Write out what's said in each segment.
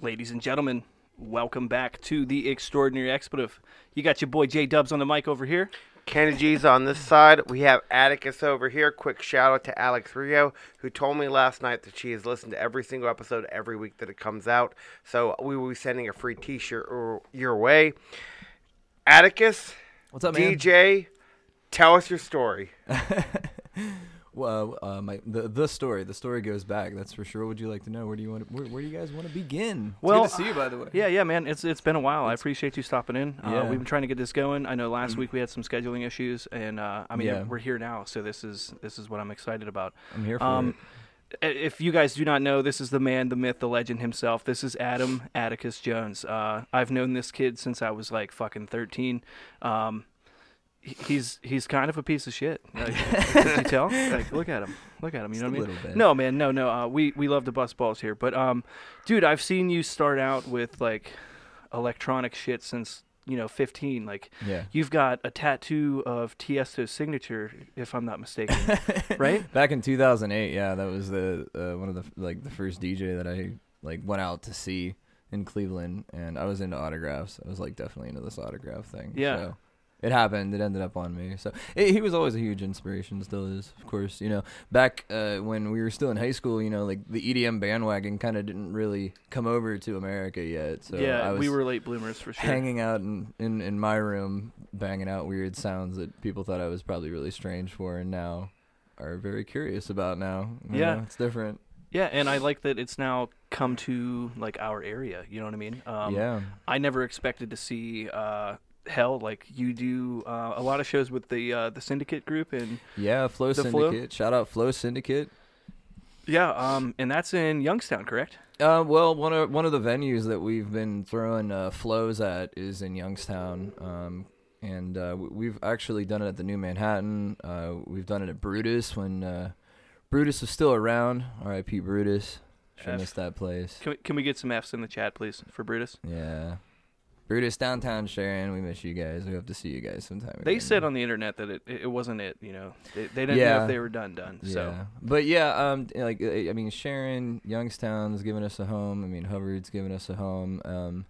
Ladies and gentlemen, welcome back to the Extraordinary Expletive. You got your boy J Dubs on the mic over here. Kenny G's on this side. We have Atakus over here. Quick shout out to Alex Rio, who told me last night that she has listened to every single episode every week that it comes out. So we will be sending a free T-shirt your way. Atakus, What's up, man? DJ, tell us your story. Well, uh, my the the story. The story goes back. That's for sure. What would you like to know? Where do you want? To, where, where do you guys want to begin? It's Well, good to see you, by the way. Yeah, yeah, man. It's it's been a while. I appreciate you stopping in. Uh, Yeah. We've been trying to get this going. I know last week we had some scheduling issues, and uh, I mean Yeah. we're here now, so this is this is what I'm excited about. I'm here for Um, it. if you guys do not know, this is the man, the myth, the legend himself. This is Adam Atakus Jones. Uh, I've known this kid since I was like fucking 13. Um, he's he's kind of a piece of shit. Like, could you tell? Like, look at him. Look at him. You know what I mean? bit. No, man. No, no. Uh, we we love to bust balls here, but um, dude, I've seen you start out with like electronic shit since you know 15. Like, Yeah. you've got a tattoo of Tiesto's signature, if I'm not mistaken, right? Back in 2008, yeah, that was the uh, one of the like the first DJ that I like went out to see in Cleveland, and I was into autographs. I was like definitely into this autograph thing. Yeah. So it happened. It ended up on me. So eh, he was always a huge inspiration. Still is, of course. You know, back uh, when we were still in high school, you know, like the EDM bandwagon kind of didn't really come over to America yet. So yeah, I was we were late bloomers for sure. hanging out in, in in my room, banging out weird sounds that people thought I was probably really strange for, and now are very curious about. Now, You Yeah. know, it's different. Yeah, and I like that it's now come to like our area. You know what I mean? Um, yeah, I never expected to see uh, hell like you do uh, a lot of shows with the uh, the Syndicate group and yeah. Flow The Flow? Syndicate. Shout out Flow Syndicate. yeah, um, and that's in Youngstown, correct? Uh, well, one of one of the venues that we've been throwing uh, flows at is in Youngstown, um, and uh, we've actually done it at the New Manhattan. Uh, we've done it at Brutus when uh, Brutus was still around. R.I.P. Brutus. Should miss that place. Can we, can we get some Fs in the chat, please, for Brutus? Yeah. Brutus downtown Sharon, we miss you guys. We hope to see you guys sometime. They again. said on the internet that it, it wasn't it. You know, they, they didn't know if they were done done. Yeah. So But yeah, um like uh, I mean Sharon, Youngstown's given us a home. I mean Hubbard's given us a home. Um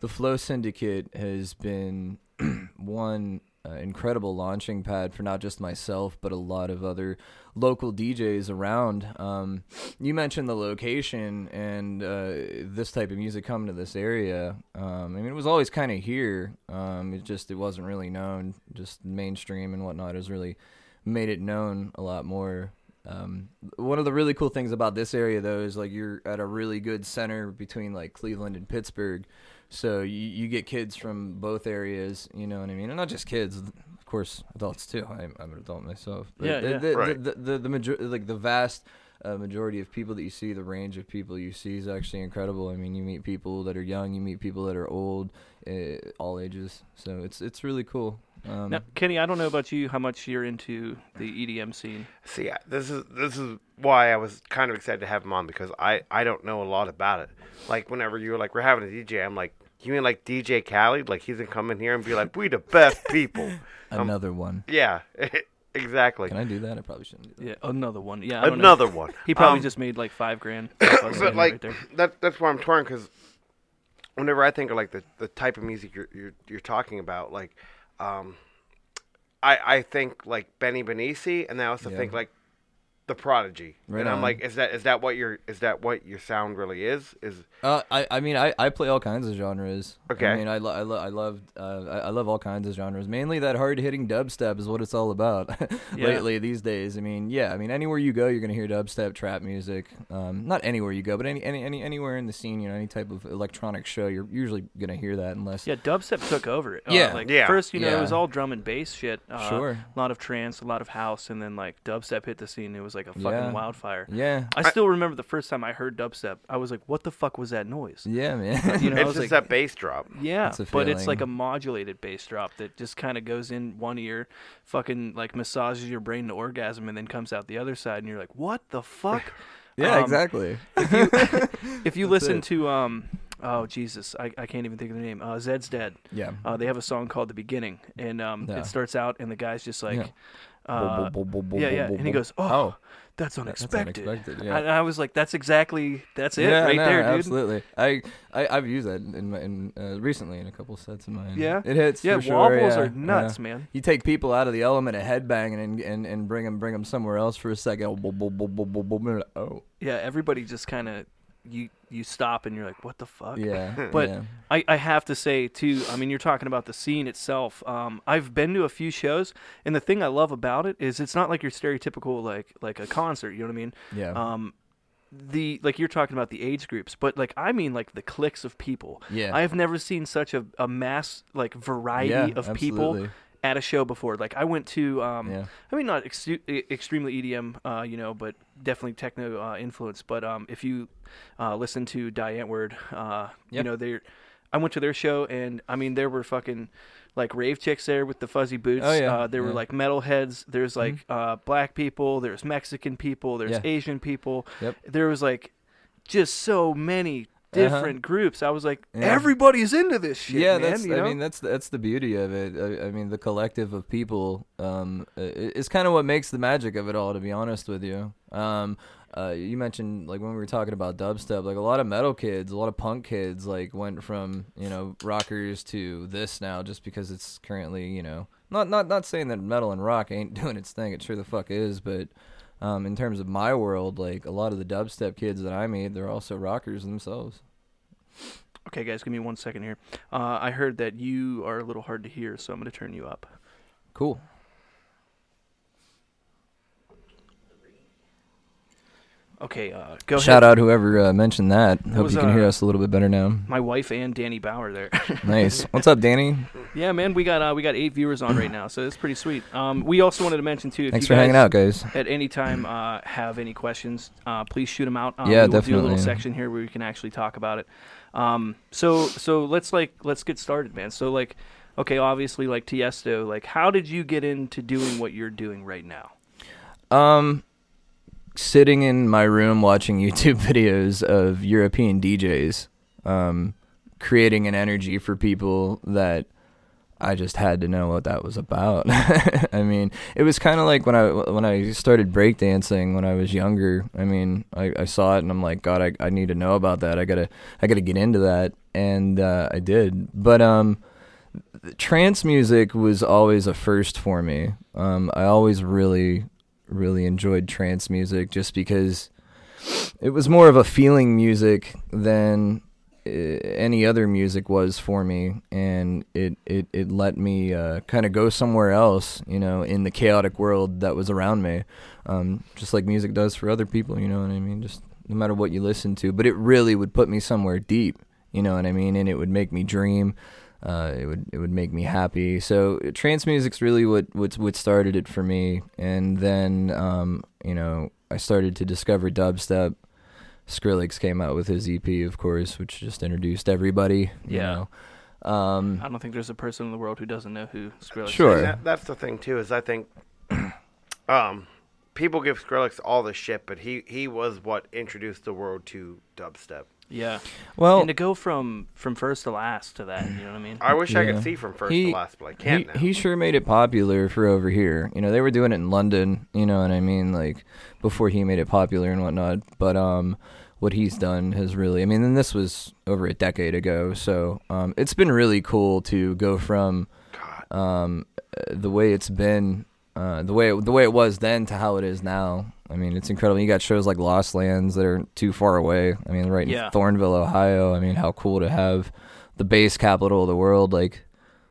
the Flow Syndicate has been one uh, incredible launching pad for not just myself but a lot of other local DJs around. Um, you mentioned the location and uh, this type of music coming to this area. Um, I mean, it was always kind of here. Um, it just it wasn't really known. Just mainstream and whatnot has really made it known a lot more. Um, one of the really cool things about this area, though, is like you're at a really good center between like Cleveland and Pittsburgh. So you, you get kids from both areas, you know what I mean, and not just kids, of course, adults too. I'm, I'm an adult myself. But Yeah, the, yeah. The, Right. the, the, the, the major- like the vast uh, majority of people that you see, the range of people you see is actually incredible. I mean, you meet people that are young, you meet people that are old, uh, all ages. So it's it's really cool. Um, now, Kenny, I don't know about you, how much you're into the EDM scene. See, this is this is why I was kind of excited to have him on because I I don't know a lot about it. Like whenever you were like we're having a DJ, I'm like, you mean like DJ Khaled? Like he's gonna come in here and be like, we the best people. Um, another one. yeah, exactly. Can I do that? I probably shouldn't do that. Yeah, another one. Yeah, I don't know. Another one. He probably Um, just made like five grand. off but like there. that that's why I'm torn because whenever I think of like the, the type of music you're, you're you're talking about, like um, I I think like Benny Benassi, and I also Yeah. think like the Prodigy, Right and I'm on. like, is that is that what your is that what your sound really is? Is Uh, I, I mean, I, I play all kinds of genres. Okay. I mean, I, lo- I, lo- I love, uh, I, I love all kinds of genres. Mainly that hard hitting dubstep is what it's all about Yeah. lately these days. I mean, yeah, I mean, anywhere you go, you're gonna hear dubstep, trap music. Um, not anywhere you go, but any, any, any, anywhere in the scene, you know, any type of electronic show, you're usually gonna hear that unless. Yeah, dubstep took over it. Uh, Yeah. like Yeah. first, you know, it was all drum and bass shit. Uh, Sure. A lot of trance, a lot of house, and then like dubstep hit the scene. It was like a fucking Yeah. wildfire. Yeah. I still remember the first time I heard dubstep. I was like, "What the fuck was that noise?" Yeah, man. You know, I it's was just like, that bass drop. Yeah, That's but it's like a modulated bass drop that just kind of goes in one ear, fucking like massages your brain to orgasm, and then comes out the other side, and you're like, "What the fuck?" yeah, Um, exactly. If you That's listen it. to um, oh Jesus, I, I can't even think of the name. Uh, Zeds Dead. Yeah. Uh, they have a song called "The Beginning," and um, Yeah. it starts out, and the guy's just like, Yeah. Uh, yeah, yeah, and he goes, "Oh, Oh, that's that- that's unexpected." unexpected, I. I was like, "That's exactly that's it yeah, right no, there, dude." Absolutely. I, I I've used that in my in uh, recently in a couple sets of mine. Yeah? it hits. Yeah, for sure, wobbles yeah, are nuts, yeah. man. You take people out of the element of headbanging and and, and bring them bring them somewhere else for a second. Oh, Yeah, everybody just kind of you you stop and you're like, "What the fuck?" yeah. But yeah. I, I have to say too. I mean, you're talking about the scene itself. Um, I've been to a few shows, and the thing I love about it is it's not like your stereotypical like like a concert. You know what I mean? yeah. Um, the like you're talking about the age groups, but like I mean like the cliques of people. yeah. I have never seen such a, a mass like variety yeah, of people absolutely. At a show before. Like I went to um, Yeah. I mean, not ex- extremely EDM, uh, you know, but definitely techno uh, influence. But um, if you uh, listen to Die Antwoord, uh, you know, they I went to their show, and I mean, there were fucking like rave chicks there with the fuzzy boots. Oh, yeah, Uh, there were like metal heads. There's like uh, black people. There's Mexican people. There's Yeah. Asian people. Yep. There was like just so many Uh-huh. different groups. I was like, Yeah. everybody's into this shit. yeah, man, that's. you I mean, that's that's the beauty of it. I, I mean, the collective of people um, is kind of what makes the magic of it all. To be honest with you, um, uh, you mentioned like when we were talking about dubstep, like a lot of metal kids, a lot of punk kids, like went from you know rockers to this now, just because it's currently you know not not not saying that metal and rock ain't doing its thing. It sure the fuck is, but. Um, in terms of my world, like a lot of the dubstep kids that I meet, they're also rockers themselves. Okay, guys, give me one second here. Uh, I heard that you are a little hard to hear, so I'm going to turn you up. Cool. Okay, uh, go Shout ahead. out whoever uh, mentioned that. Hope was, you can hear uh, us a little bit better now. My wife and Danny Bauer there. Nice. What's up, Danny? Yeah, man, we got uh, we got eight viewers on right now, so it's pretty sweet. Um, we also wanted to mention too, if Thanks you for guys hanging out, guys. at any time uh, have any questions, uh, please shoot them out. Um, Yeah, we will Do a definitely. little section here where we can actually talk about it. Um, so so let's like let's get started, man. So like, okay, obviously like Tiesto, like how did you get into doing what you're doing right now? Um, sitting in my room watching YouTube videos of European DJs, um, creating an energy for people that I just had to know what that was about. I mean, it was kind of like when I when I started breakdancing when I was younger. I mean, I, I saw it and I'm like, God, I, I need to know about that. I gotta I gotta get into that, and uh, I did. But um, trance music was always a first for me. Um, I always really really enjoyed trance music just because it was more of a feeling music than any other music was for me and it it, it let me uh, kind of go somewhere else you know in the chaotic world that was around me um, just like music does for other people you know what i mean just no matter what you listen to but it really would put me somewhere deep you know what i mean and it would make me dream uh, it would it would make me happy. So uh, trance music's really what what what started it for me, and then um, you know I started to discover dubstep. Skrillex came out with his EP, of course, which just introduced everybody. You Yeah. know. Um, I don't think there's a person in the world who doesn't know who Skrillex Sure. is. And that, that's the thing too. Is I think, um, people give Skrillex all the shit, but he he was what introduced the world to dubstep. Yeah. well, and to go from from first to last to that, you know what I mean? I wish I could see from first He- to last, but I can't he, now. he sure made it popular for over here. You know, they were doing it in London, you know what I mean, like before he made it popular and whatnot. But um what he's done has really I mean, and this was over a decade ago, so um it's been really cool to go from um uh, the way it's been uh, the way it, the way it was then to how it is now. I mean, it's incredible. You got shows like Lost Lands that are too far away. I mean, right Yeah. in Thornville, Ohio. I mean, how cool to have the bass capital of the world like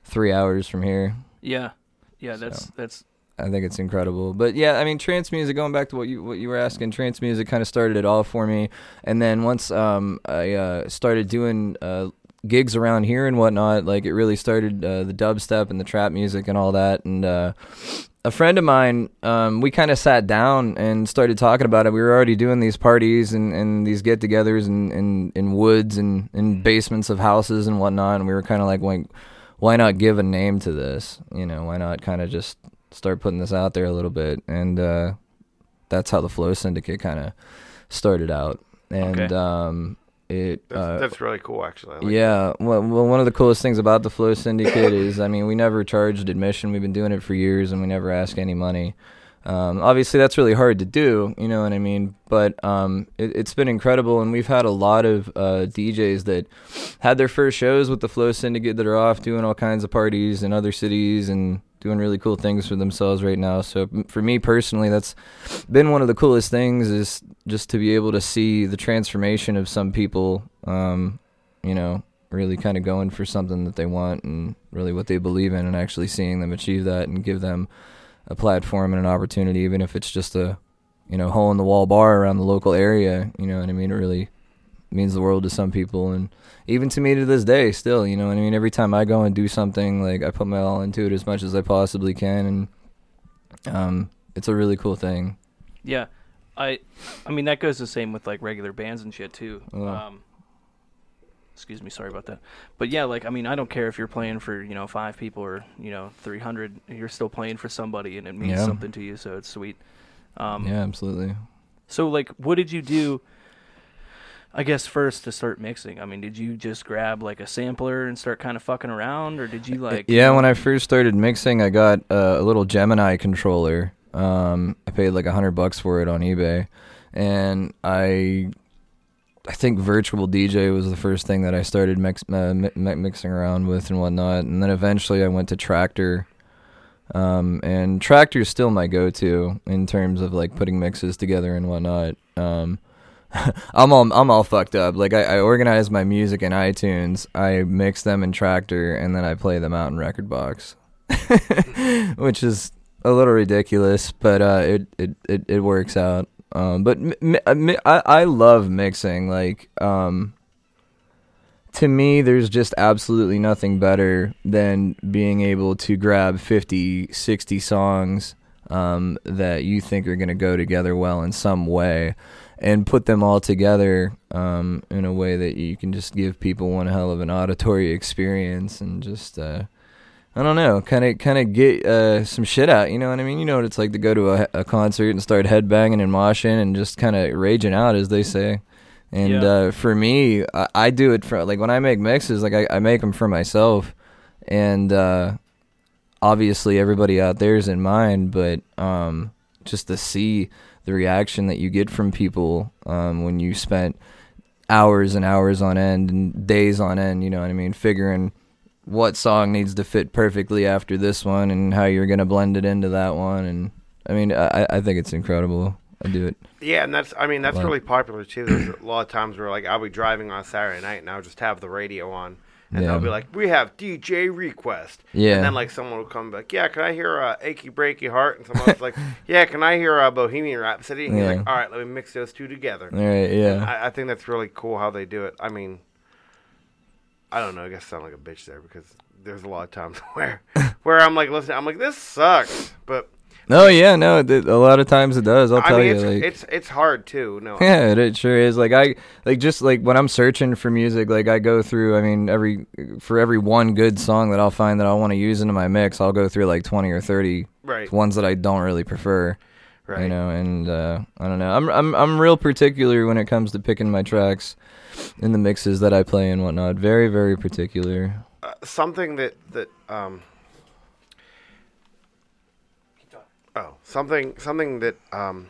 three hours from here. Yeah. Yeah, that's So. that's I think it's incredible. But yeah, I mean, trance music. Going back to what you what you were asking, trance music kind of started it all for me. And then once um, I uh, started doing uh, gigs around here and whatnot, like it really started uh, the dubstep and the trap music and all that. And uh, a friend of mine, um, we kind of sat down and started talking about it. We were already doing these parties and, and these get-togethers in, in, in woods and in basements of houses and whatnot. And we were kind of like, like, why not give a name to this? You know, why not kind of just start putting this out there a little bit? And uh, that's how the Flow Syndicate kind of started out. And Okay. um, it That's, uh, that's really cool, actually. Like yeah, well, well, one of the coolest things about the Flow Syndicate is, I mean, we never charged admission. We've been doing it for years, and we never ask any money. Um, obviously, that's really hard to do, you know what I mean? But um, it, it's been incredible, and we've had a lot of uh, DJs that had their first shows with the Flow Syndicate that are off doing all kinds of parties in other cities and doing really cool things for themselves right now. So for me personally, that's been one of the coolest things is just to be able to see the transformation of some people. Um, you know, really kind of going for something that they want and really what they believe in, and actually seeing them achieve that and give them a platform and an opportunity, even if it's just a you know hole in the wall bar around the local area. You know what I mean? It really means the world to some people, and even to me to this day, still. You know what I mean? Every time I go and do something, like I put my all into it as much as I possibly can, and um, it's a really cool thing. Yeah, I, I mean that goes the same with like regular bands and shit too. Oh. Um, excuse me, sorry about that. But yeah, like I mean, I don't care if you're playing for you know five people or you know three hundred. You're still playing for somebody, and it means Yeah. something to you. So it's sweet. Um, yeah, absolutely. So like, what did you do? I guess first to start mixing. I mean, did you just grab like a sampler and start kind of fucking around, or did you like? yeah, when I first started mixing, I got uh, a little Gemini controller. Um, I paid like a hundred bucks for it on eBay, and I, I think Virtual DJ was the first thing that I started mix, uh, mi- mi- mixing around with and whatnot. And then eventually I went to Traktor, um, and Traktor's still my go-to in terms of like putting mixes together and whatnot. Um, I'm all I'm all fucked up. Like I, I organize my music in iTunes, I mix them in Traktor, and then I play them out in rekordbox, which is a little ridiculous, but uh, it, it it it works out. Um, but mi- mi- uh, I I love mixing. Like um, to me, there's just absolutely nothing better than being able to grab 50, 60 songs um, that you think are going to go together well in some way and put them all together um, in a way that you can just give people one hell of an auditory experience and just uh, I don't know, kind of kind of get uh, some shit out. You know what I mean? You know what it's like to go to a, a concert and start headbanging and moshing and just kind of raging out, as they say. And Yeah. uh, for me, I, I do it for like when I make mixes, like I, I make them for myself, and uh, obviously everybody out there is in mind, but um, just to see the reaction that you get from people um, when you spent hours and hours on end and days on end, you know what I mean, figuring what song needs to fit perfectly after this one and how you're gonna blend it into that one, and I mean, I, I think it's incredible. I do it. Yeah, and that's I mean that's really popular too. There's a lot of times where like I'll be driving on Saturday night and I'll just have the radio on and Yeah. they'll be like, "We have DJ request." Yeah. And then like someone will come like, "Yeah, can I hear uh, Achy Breaky Heart?" And someone else like, "Yeah, can I hear uh, Bohemian Rhapsody?" And you're like, "All right, let me mix those two together." All right, yeah. I, I think that's really cool how they do it. I mean, I don't know. I guess I sound like a bitch there because there's a lot of times where where I'm like listening, I'm like, "This sucks," but No, yeah, no. A lot of times it does. I'll I tell mean, you, it's, like, it's it's hard too. No, Yeah, it, it sure is. Like I like just like when I'm searching for music, like I go through. I mean, every for every one good song that I'll find that I want to use into my mix, I'll go through like twenty or thirty right, ones that I don't really prefer. right. You know, and uh, I don't know. I'm I'm I'm real particular when it comes to picking my tracks in the mixes that I play and whatnot. Very very particular. uh, something that that um oh something something that um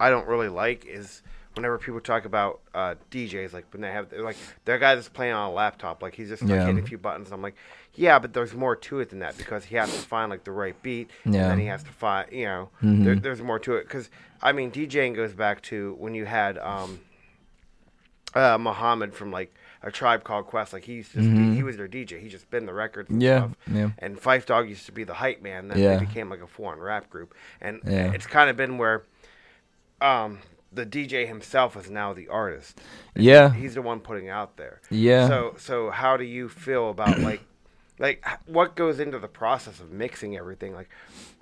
I don't really like is whenever people talk about uh, DJs like when they have like their guy that's playing on a laptop like he's just like, Yeah. hitting a few buttons I'm like yeah but there's more to it than that because he has to find like the right beat and Yeah. then he has to find you know Mhm. there, there's more to it because I mean DJing goes back to when you had um uh, Muhammad from like a tribe called Quest. Like he's just Mhm. he was their DJ. He just spin the records and Yeah, stuff. yeah. And Phife Dawg used to be the hype man. Then Yeah. they became like a foreign rap group. And Yeah. it's kind of been where um, the DJ himself is now the artist. Yeah. he's the one putting out there. Yeah. So so how do you feel about like like what goes into the process of mixing everything? Like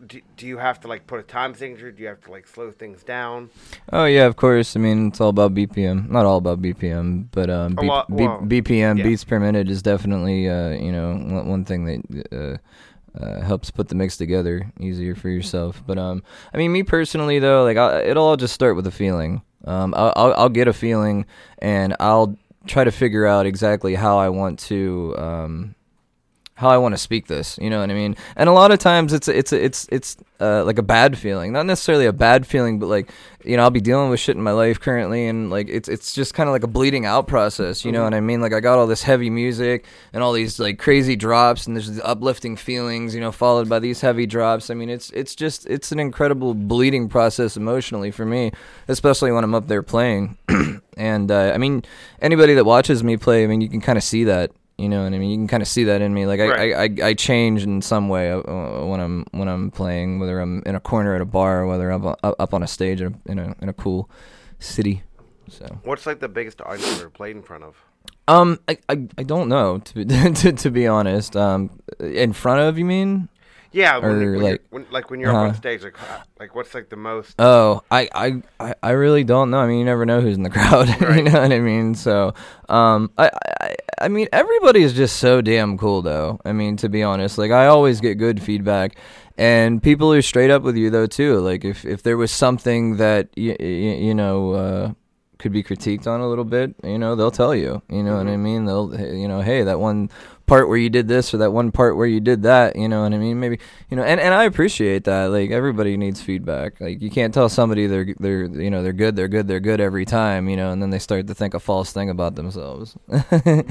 do, do you have to like put a time signature? Do you have to like slow things down? Oh yeah, of course. I mean, it's all about BPM. Not all about BPM, but um, B- lot- B- well, BPM yeah. beats per minute is definitely uh, you know one, one thing that uh, uh, helps put the mix together easier for yourself. But um, I mean, me personally though, like I, it'll all just start with a feeling. Um, I'll, I'll I'll get a feeling and I'll try to figure out exactly how I want to um, how I want to speak this. You know what I mean? And a lot of times it's it's it's it's uh, like a bad feeling, not necessarily a bad feeling, but like you know I'll be dealing with shit in my life currently, and like it's it's just kind of like a bleeding out process. You know what I mean? Like I got all this heavy music and all these like crazy drops, and there's these uplifting feelings, you know, followed by these heavy drops. I mean, it's it's just it's an incredible bleeding process emotionally for me, especially when I'm up there playing. and uh, I mean, anybody that watches me play, I mean, you can kind of see that. You know what I mean? You can kind of see that in me. Like I, Right. I, I, I change in some way uh, uh, when I'm when I'm playing, whether I'm in a corner at a bar, or whether I'm up, up on a stage in a, in a in a cool city. So What's like the biggest audience you've ever played in front of? um, I, I, I don't know to be to, to be honest. Um, in front of you mean? Yeah, when, Or, when like- when, like when you're up on Uh-huh. stage, like uh, like what's like the most? Oh, I, I, I- really don't know. I mean, you never know who's in the crowd. you Right. know what I mean? So, um, I, I, I mean, everybody is just so damn cool, though. I mean, to be honest, like I always get good feedback, and people are straight up with you though too. Like if if there was something that you you know. Uh, could be critiqued on a little bit, you know, they'll tell you. You know what I mean? They'll, you know, hey, that one part where you did this or that one part where you did that. You know what I mean? Maybe you know, and, and I appreciate that. Like everybody needs feedback. Like you can't tell somebody they're they're you know they're good, they're good, they're good every time. You know, and then they start to think a false thing about themselves.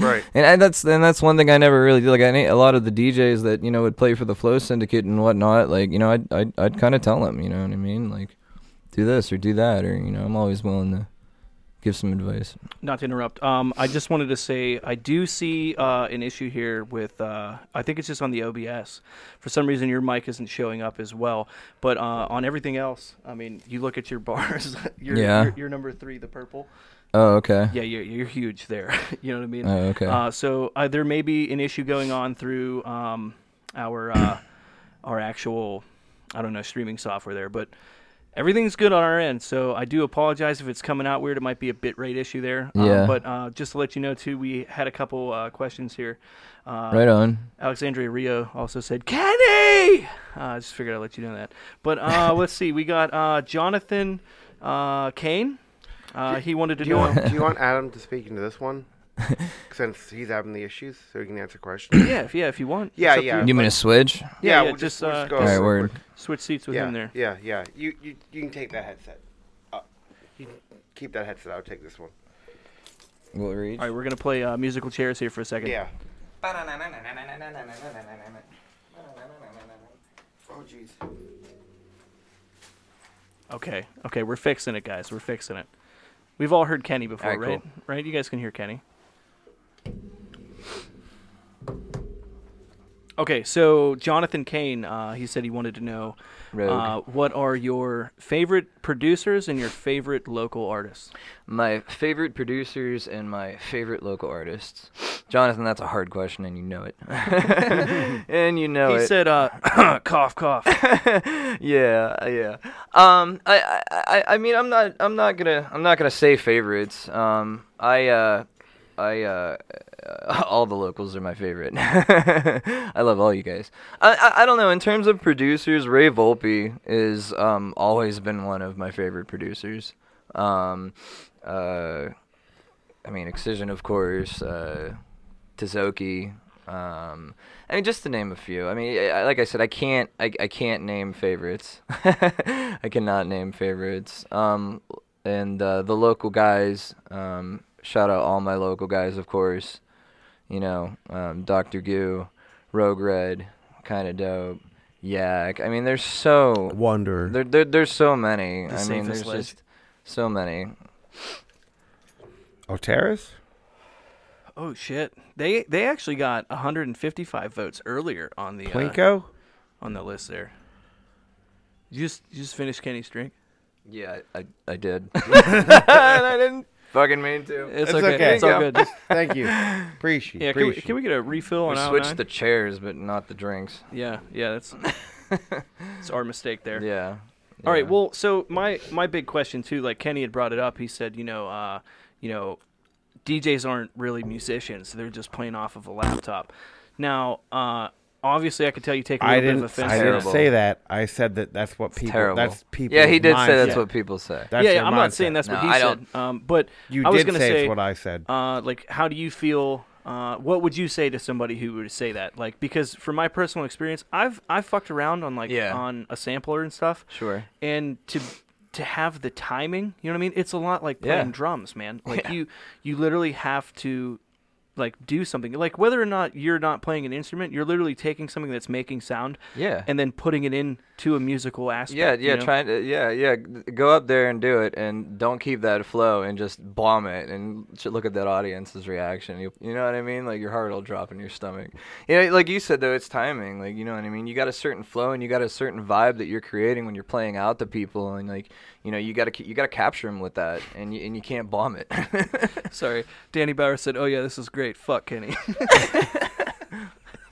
Right. And, and that's and that's one thing I never really did. Like I a lot of the DJs that you know would play for the Flow Syndicate and whatnot. Like you know, I'd I'd, I'd kind of tell them. You know what I mean? Like do this or do that, or you know, I'm always willing to give some advice. Not to interrupt. Um, I just wanted to say I do see uh, an issue here with. Uh, I think it's just on the OBS. For some reason, your mic isn't showing up as well. But uh, on everything else, I mean, you look at your bars. you're, Yeah. You're, you're number three, the purple. Oh, okay. Yeah, you're, you're huge there. you know what I mean? Oh, okay. Uh, so uh, there may be an issue going on through um, our uh, our actual, I don't know, streaming software there, but everything's good on our end. So I do apologize if it's coming out weird. It might be a bit rate issue there. Um, Yeah. but uh, just to let you know too, we had a couple uh, questions here. Uh, right on. Alexandria Rio also said, Kenny! Uh, I just figured I'd let you know that. But uh, let's see. We got uh, Jonathan uh, Kane. Uh, he wanted to Do you want Do you want Adam to speak into this one? Since he's having the issues, so he can answer questions. yeah, if, yeah, if you want. Yeah, It's up to yeah. you. You mean to switch? Yeah, yeah, yeah, we'll just, we'll uh, go All right, word. Switch seats with yeah, him there. Yeah, yeah. You, you you can take that headset. Uh, you can keep that headset. I'll take this one. Will it reach? All right, we're gonna play uh, musical chairs here for a second. Yeah. Oh jeez. Okay. Okay, we're fixing it, guys. We're fixing it. We've all heard Kenny before, All right, right? Right? You guys can hear Kenny. Okay, so Jonathan Kane, uh, he said he wanted to know uh, what are your favorite producers and your favorite local artists. My favorite producers and my favorite local artists. Jonathan, that's a hard question, and you know it. and you know he it. said, uh, "Cough, cough." yeah, yeah. Um, I, I, I, I mean, I'm not, I'm not gonna, I'm not gonna say favorites. Um, I, uh, I, uh, all the locals are my favorite. I love all you guys. I, I, I don't know. In terms of producers, Ray Volpe is um always been one of my favorite producers. Um, uh, I mean, Excision, of course. Uh. Um, I mean, just to name a few. I mean, I, like I said, I can't, I, I can't name favorites. I cannot name favorites. Um, and uh, the local guys. Um, shout out all my local guys, of course. You know, um, Doctor Goo, Rogue Red, kind of dope. Yak. I mean, there's so Wonder. there, there there's so many. The I mean, there's list. just so many. Oteris? Oh shit! They they actually got 155 votes earlier on the uh, Plinko? on the list there. You just you just finished Kenny's drink. Yeah, I, I did. and I didn't fucking mean to. It's, It's okay. okay. It's all good. Thank you. Appreciate Yeah, can we, appreciate. can we get a refill on We out switched nine? the chairs, but not the drinks. Yeah, yeah, that's it's our mistake there. Yeah. All right. yeah. Well, so my my big question too, like Kenny had brought it up. He said, you know, uh, you know, DJs aren't really musicians; they're just playing off of a laptop. Now, uh, obviously I could tell you take a I little bit of didn't. offense. I didn't Terrible. say that. I said that that's what It's people. terrible. That's people. Yeah, he did say that's what people say. That's yeah, their yeah, I'm not mindset. saying that's what No, he I said. don't- Um, but You I was did gonna say, say, it's what I said. uh, like, how do you feel? Uh, what would you say to somebody who would say that? Like, because from my personal experience, I've I've fucked around on like Yeah. on a sampler and stuff, Sure. and to to have the timing, you know what I mean? It's a lot like playing Yeah. drums, man. Like Yeah. you you literally have to like do something. Like whether or not you're not playing an instrument, you're literally taking something that's making sound Yeah. and then putting it into a musical aspect. Yeah, yeah, you know? trying to, yeah, yeah. Go up there and do it, and don't keep that flow, and just bomb it, and look at that audience's reaction. You, you know what I mean? Like your heart will drop in your stomach. You know, like you said though, it's timing. Like you know what I mean? You got a certain flow, and you got a certain vibe that you're creating when you're playing out to people, and like you know, you got to you got to capture them with that, and you, and you can't bomb it. Sorry, Danny Bauer said, "Oh yeah, this is great. Fuck Kenny."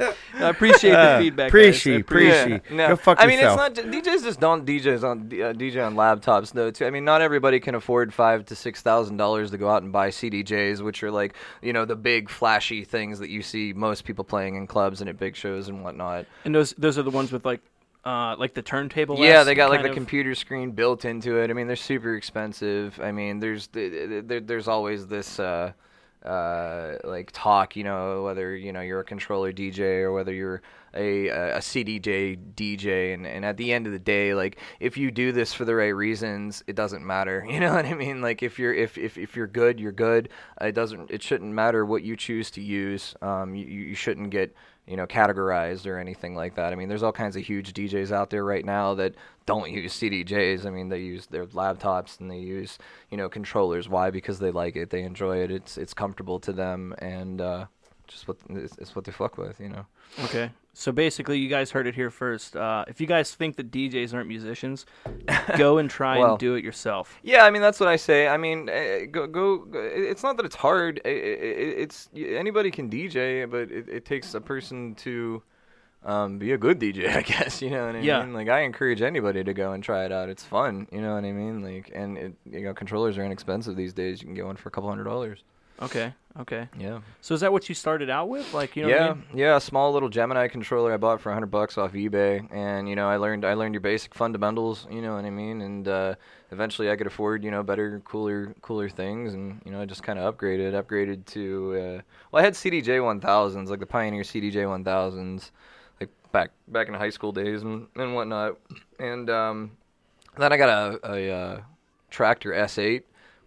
I appreciate the Uh, feedback. guys. I appreciate- appreciate- appreciate- Go fuck I mean, yourself. it's not DJs just don't DJs on uh, DJ on laptops though. Too. I mean, not everybody can afford five to six thousand dollars to go out and buy CDJs, which are like you know the big flashy things that you see most people playing in clubs and at big shows and whatnot. And those those are the ones with like uh like the turntable. Yeah, they got like the of- computer screen built into it. I mean, they're super expensive. I mean, there's th- there, there's always this uh, uh, like talk, you know, whether you know you're a controller DJ or whether you're a a CDJ DJ, and and at the end of the day, like if you do this for the right reasons, it doesn't matter. You know what I mean? Like if you're if if, if you're good, you're good. It doesn't. It shouldn't matter what you choose to use. Um, you you shouldn't get you know, categorized or anything like that. I mean, there's all kinds of huge DJs out there right now that don't use CDJs. I mean, they use their laptops and they use, you know, controllers. Why? Because they like it, they enjoy it. It's it's comfortable to them, and uh, just what it's, it's what they fuck with, you know. Okay, so basically, you guys heard it here first. Uh, if you guys think that DJs aren't musicians, go and try Well. and do it yourself. Yeah, I mean that's what I say. I mean, uh, go go. go- It's not that it's hard. I- I- I- It's anybody can DJ, but it, it takes a person to um, be a good DJ, I guess. You know what I Yeah. mean? Like I encourage anybody to go and try it out. It's fun. You know what I mean? Like, and it, you know, controllers are inexpensive these days. You can get one for a couple hundred dollars. Okay, okay. Yeah. So is that what you started out with? Like, you know, yeah, what I mean? yeah, a small little Gemini controller I bought for 100 bucks off eBay, and you know I learned I learned your basic fundamentals, you know what I mean, and uh, eventually I could afford you know better, cooler, cooler things, and you know I just kind of upgraded, upgraded to uh, well I had CDJ 1000s like the Pioneer CDJ 1000s, like back back in high school days and and whatnot, and um, then I got a a uh, Traktor S8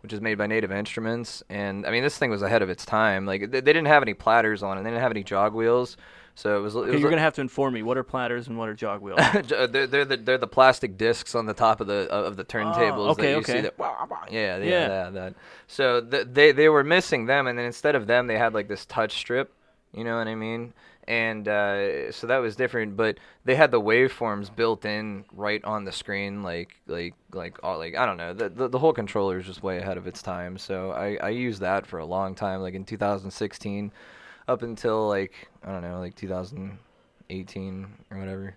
which is made by Native Instruments. And I mean, this thing was ahead of its time. Like they, they didn't have any platters on it. They didn't have any jog wheels. So it was. It Okay, was you're gonna have to inform me. What are platters and what are jog wheels? Uh, they're, they're the they're the plastic discs on the top of the uh, of the oh, turntables okay, that you okay. see. That, wah, wah, yeah, yeah, Yeah. yeah, that. So th- they they were missing them, and then instead of them, they had like this touch strip. You know what I mean? And uh, so that was different, but they had the waveforms built in right on the screen, like like like all like I don't know. The, the the whole controller is just way ahead of its time. So I I used that for a long time, like in 2016, up until like I don't know, like 2018 or whatever.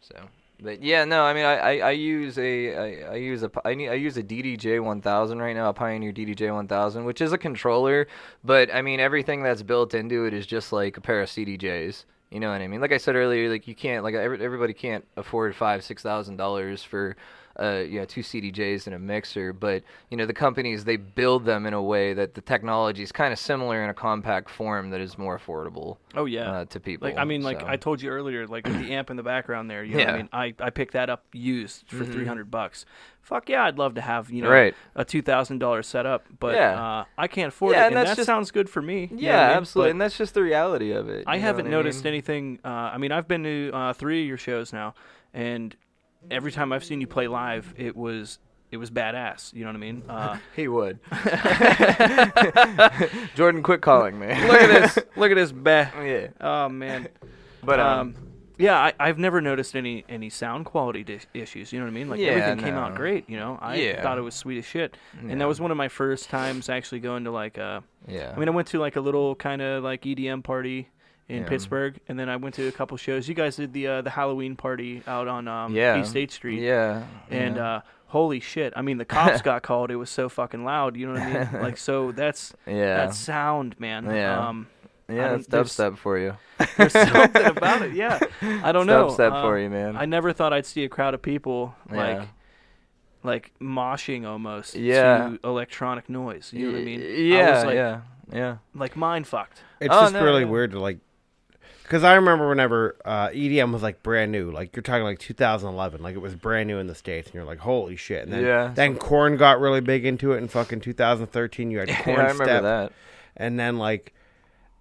So, but yeah, no, I mean, I, I, I use a I, I use a I, need, I use a DDJ 1000 right now, a Pioneer DDJ 1000, which is a controller, but I mean everything that's built into it is just like a pair of CDJs. You know what I mean? Like I said earlier, like you can't like every, everybody can't afford five six thousand dollars for uh, you know, two CDJs and a mixer, but you know the companies they build them in a way that the technology is kind of similar in a compact form that is more affordable oh yeah. uh, to people. like I mean, like so. I told you earlier, like the amp in the background there. You know what I Yeah. mean? I, I picked that up used for Mhm. three hundred bucks. Fuck yeah, I'd love to have you know Right. a two thousand dollar setup, but Yeah. uh, I can't afford Yeah, it, and and, that just- sounds good for me. you know Yeah, I mean? absolutely, and that's just the reality of it. I haven't noticed mean? anything. Uh, I mean, I've been to uh, three of your shows now, and every time I've seen you play live, it was it was badass. You know what I mean? Uh, He would. Jordan, quit calling me. look at this! Look at this! Bah. yeah, Oh man. but um, um, yeah, I, I've never noticed any any sound quality dis- issues. You know what I mean? Like Yeah, everything came out great. You know, I Yeah. thought it was sweet as shit, and that was one of my first times actually going to like a. yeah. I mean, I went to like a little kind of like EDM party in Yeah. Pittsburgh, and then I went to a couple shows. You guys did the uh, the Halloween party out on um, yeah, East State Street, Yeah, and yeah. uh, holy shit! I mean, the cops got called. It was so fucking loud. You know what I mean? Like, so that's yeah, that sound, man. Yeah. Um, Yeah, don't- it's dubstep for you. There's something about it. Yeah, I don't It's know. Dubstep for Um, you, man. I never thought I'd see a crowd of people like Yeah. like moshing almost Yeah. to electronic noise. You know what I mean? Yeah, I was like, yeah, yeah. like mind fucked. It's Oh, just no, really yeah. weird to like, because I remember whenever uh, EDM was like brand new, like you're talking like 2011, like it was brand new in the states, and you're like, holy shit! And then, Yeah. then Korn got really big into it in fucking 2013. You had Yeah, Korn I remember Step, that. and then like,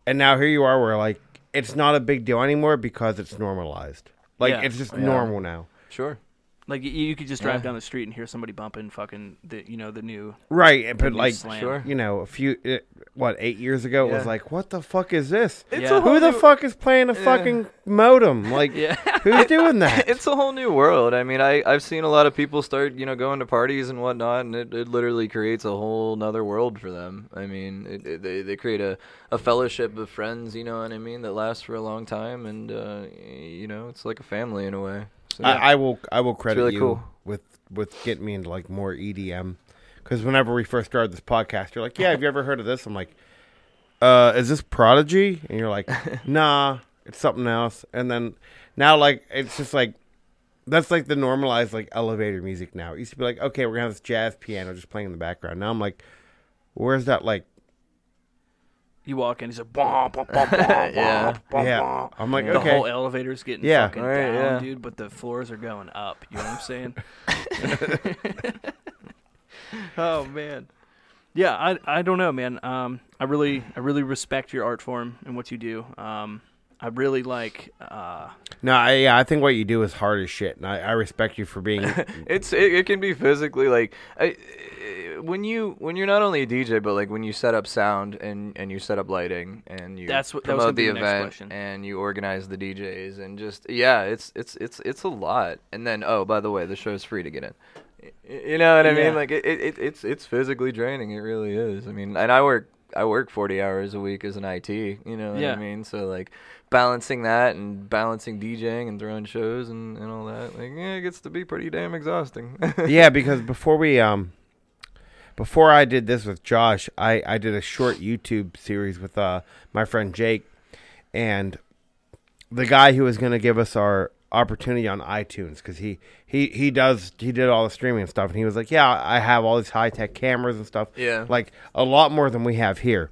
and now here you are, where like it's not a big deal anymore because it's normalized. Like Yeah. it's just Yeah. normal now. Sure. Like you, you could just drive Yeah. down the street and hear somebody bumping fucking the you know the new Right, but new like slam. Sure. you know, a few uh, what eight years ago, it was like, what the fuck is this? It's It's Yeah. a a whole Who the new- fuck is playing a Yeah. fucking modem? Like, yeah who's doing that? it's a whole new world. I mean, I I've seen a lot of people start, you know, going to parties and whatnot, and it, it literally creates a whole nother world for them. I mean, it, it, they they create a, a fellowship of friends, you know what I mean, that lasts for a long time, and uh, you know, it's like a family in a way. So, I, I will I will credit really you cool. with with getting me into like more EDM because whenever we first started this podcast, you're like, yeah, have you ever heard of this? I'm like, uh, is this Prodigy? And you're like, nah, it's something else. And then now like it's just like that's like the normalized like elevator music now. It used to be like, okay, we're gonna have this jazz piano just playing in the background. Now I'm like, where's that like? You walk in he's like bom, bom, bom, bom, Yeah. bom, yeah, bom. I'm like, the okay, whole elevator's getting Yeah. fucking Right, down, yeah. dude, but the floors are going up. You know what I'm saying? oh man. Yeah, I I don't know, man. Um I really I really respect your art form and what you do. Um I really like uh no, I, yeah, I think what you do is hard as shit, and I, I respect you for being. it's it, it can be physically like I, I- when you when you're not only a DJ but like when you set up sound and and you set up lighting and you That's what- that was promote be the the next event question. and you organize the DJs and just yeah it's it's it's it's a lot and then oh by the way the show's free to get in you know what I Yeah. mean like it, it, it it's it's physically draining it really is I mean and I work I work 40 hours a week as an IT you know what Yeah. I mean so like balancing that and balancing DJing and throwing shows and, and all that like yeah it gets to be pretty damn exhausting yeah, because before we um before I did this with Josh, I I did a short YouTube series with uh my friend Jake and the guy who was going to give us our opportunity on iTunes cuz he he he does he did all the streaming and stuff and he was like, "Yeah, I have all these high-tech cameras and stuff." Yeah. Like a lot more than we have here.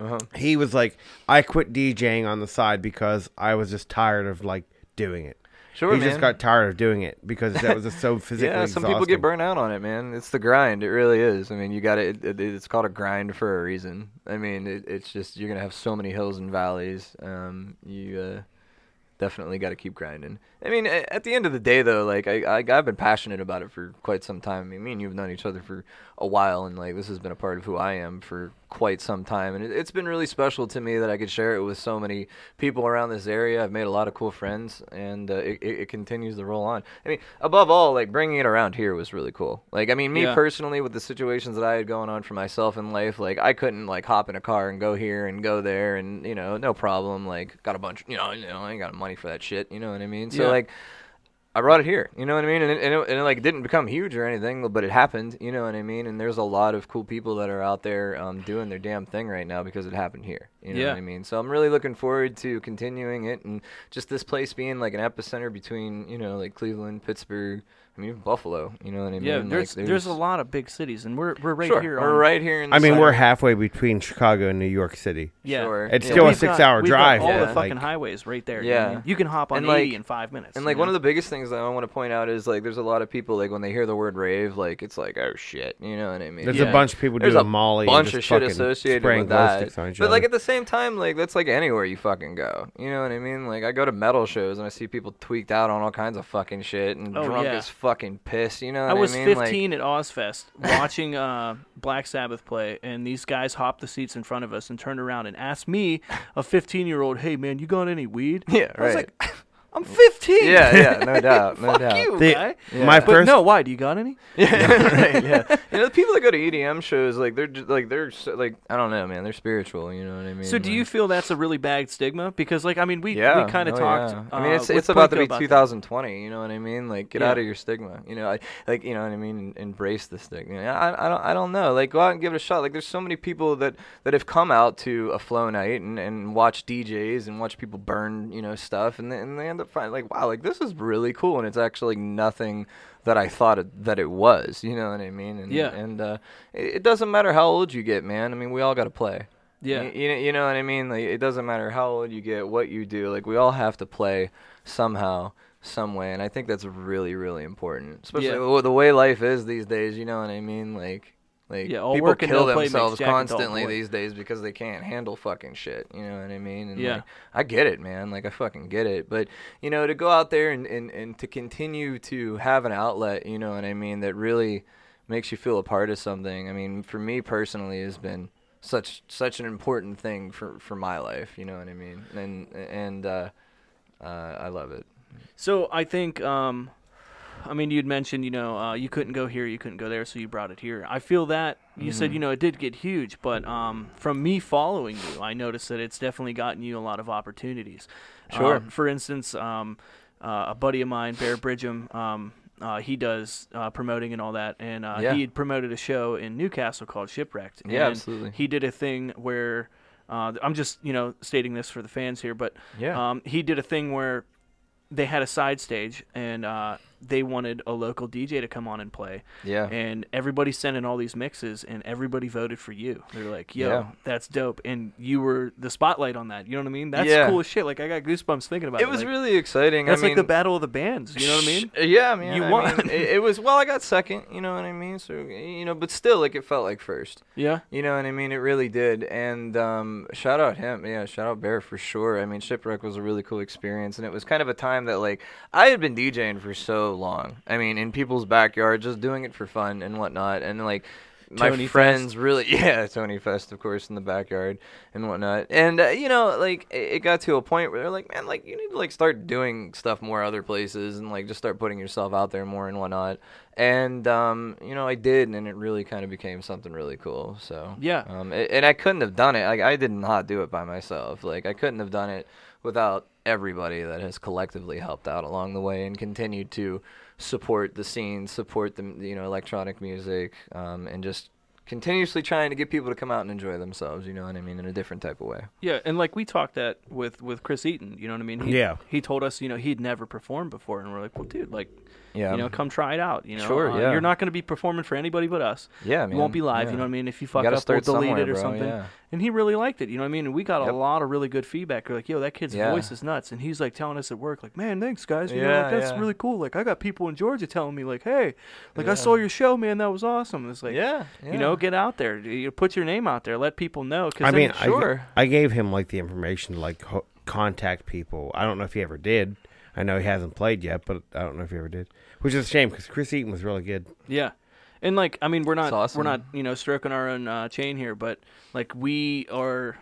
Uh-huh. He was like, "I quit DJing on the side because I was just tired of like doing it." Sure, he man. just got tired of doing it because that was just so physically yeah, some people get burnt out on it, man. It's the grind. It really is. I mean, you got to it, it, It's called a grind for a reason. I mean, it, it's just you're gonna have so many hills and valleys. Um, you uh, definitely got to keep grinding. I mean, at the end of the day, though, like I, I I've been passionate about it for quite some time. I mean, me and you've known each other for a while, and like this has been a part of who I am for quite some time, and it, it's been really special to me that I could share it with so many people around this area. I've made a lot of cool friends, and uh, it, it, it continues to roll on. I mean, above all, like bringing it around here was really cool. Like, I mean, me Yeah. personally, with the situations that I had going on for myself in life, like I couldn't like hop in a car and go here and go there, and you know, no problem. Like, got a bunch, you know, you know, I ain't got money for that shit. You know what I mean? So Yeah. like. I brought it here, you know what I mean, and it, and, it, and it like didn't become huge or anything, but it happened, you know what I mean. And there's a lot of cool people that are out there um, doing their damn thing right now because it happened here, you know Yeah. what I mean. So I'm really looking forward to continuing it and just this place being like an epicenter between, you know, like Cleveland, Pittsburgh, I mean Buffalo, you know what I mean. yeah, Like, there's, there's a lot of big cities and we're we're right sure, here we're on right here in. The I mean, we're halfway between Chicago and New York City. yeah. Sure. It's yeah. still a We've got- six-hour we've got drive, all yeah. the fucking Like- highways right there. you know Yeah. what I mean? you can hop on And, 80 like- in five minutes. And you like one of the biggest things that I want to point out is like there's a lot of people like when they hear the word rave, like it's like oh shit, you know what I mean? There's Yeah. a bunch of people There's doing a Molly, bunch and of shit associated with that. sticks on each But like at the same time, like that's like anywhere you fucking go. You know what I mean? Like I go to metal shows and I see people tweaked out on all kinds of fucking shit and Oh, drunk yeah. as fucking pissed. You know what I I, was mean? 15 at Ozzfest watching uh, Black Sabbath play, and these guys hopped the seats in front of us and turned around and asked me, a 15 year old, "Hey man, you got any weed?" Yeah, I was right. like, I'm 15. Yeah, yeah, no doubt, no Fuck doubt. you, The- guy. Yeah. My But first no, why? Do you got any? yeah, right, yeah. You know, the people that go to EDM shows, like they're just, like they're so, like I don't know, man. They're spiritual. You know what I mean? So do you feel that's a really bad stigma? Because like I mean we Yeah, we kind of oh, talked. yeah. I mean, uh, it's with it's about to Plinko be that. 2020. You know what I mean? Like, get Yeah. out of your stigma. You know, I, like you know what I mean. Embrace the stigma. I, I don't I don't know. Like, go out and give it a shot. Like, there's so many people that that have come out to a flow night and and watch DJs and watch people burn you know stuff, and and they end up finding like, wow, like this is really cool, and it's actually nothing that I thought it, that it was. You know what I mean? And, Yeah. And uh, it, it doesn't matter how old you get, man. I mean, we all got to play. Yeah. You, know, you know what I mean? Like it doesn't matter how old you get, what you do. Like we all have to play somehow, some way, and I think that's really, really important. Especially Yeah. the way life is these days. You know what I mean? Like, like Yeah, people kill themselves Jack a dull constantly these days because they can't handle fucking shit. You know what I mean? And Yeah. like, I get it, man. Like I fucking get it. But you know, to go out there and, and, and to continue to have an outlet, you know what I mean, that really makes you feel a part of something. I mean, for me personally, has been such such an important thing for for my life. You know what I mean? And and uh, uh, I love it. So I think, um, I mean, you'd mentioned, you know, uh, you couldn't go here, you couldn't go there, so you brought it here. I feel that you said, Mhm. you know, it did get huge, but um, from me following you, I noticed that it's definitely gotten you a lot of opportunities. Sure. Um, for instance, um, uh, a buddy of mine, Bear Bridgham, um, uh, he does uh, promoting and all that, and uh, Yeah. he had promoted a show in Newcastle called Shipwrecked. Yeah, absolutely. He did a thing where. Uh, I'm just, you know, stating this for the fans here, but Yeah. um, he did a thing where they had a side stage and uh, they wanted a local DJ to come on and play. yeah. And everybody sent in all these mixes and everybody voted for you. They're like, yo, Yeah. that's dope. And you were the spotlight on that. You know what I mean? That's Yeah. cool as shit. Like, I got goosebumps thinking about it. it was Like, really exciting. That's I mean, like the battle of the bands. You know what I mean? Yeah, man. You I won. mean, it, it was well. I got second. You know what I mean? So you know, but still, like it felt like first. Yeah. You know what I mean? It really did. And um, shout out him. Yeah, shout out Bear for sure. I mean, Shipwreck was a really cool experience, and it was kind of a time that like I had been DJing for so long. I mean, in people's backyard, just doing it for fun and whatnot, and like. My Tony friends really, yeah, Tony Fest, of course, in the backyard and whatnot. And uh, you know, like it, it got to a point where they're like, man, like you need to like start doing stuff more other places and like just start putting yourself out there more and whatnot. And um, you know, I did, and it really kind of became something really cool. So Yeah. um, a- and I couldn't have done it. Like I did not do it by myself. Like I couldn't have done it without everybody that has collectively helped out along the way and continued to support the scene, support the you know electronic music, um, and just continuously trying to get people to come out and enjoy themselves. You know what I mean? In a different type of way. Yeah, and like we talked that with with Chris Eaton, you know what I mean? He, Yeah. He told us, you know, he'd never performed before, and we're like, well, dude, like, Yeah. you know, come try it out. You know, Sure, Uh, yeah. You're not going to be performing for anybody but us. yeah, You won't be live. Yeah. You know what I mean? If you You fuck gotta up, we'll delete it or bro, something. yeah. And he really liked it. You know what I mean? And we got Yep. a lot of really good feedback. We're like, yo, that kid's Yeah. voice is nuts. And he's like telling us at work, like, man, thanks guys. You know, Yeah, like, that's yeah. really cool. Like, I got people in Georgia telling me, like, hey, like I saw your show, man. That was awesome. It's like, yeah, you know, get out there. You put your name out there. Let people know. Cause I mean, I, sure. I gave him like the information to like ho- contact people. I don't know if he ever did. I know he hasn't played yet, but I don't know if he ever did. Which is a shame because Chris Eaton was really good. Yeah. And like I mean we're not That's we're not, you know, stroking our own uh, chain here, but like we are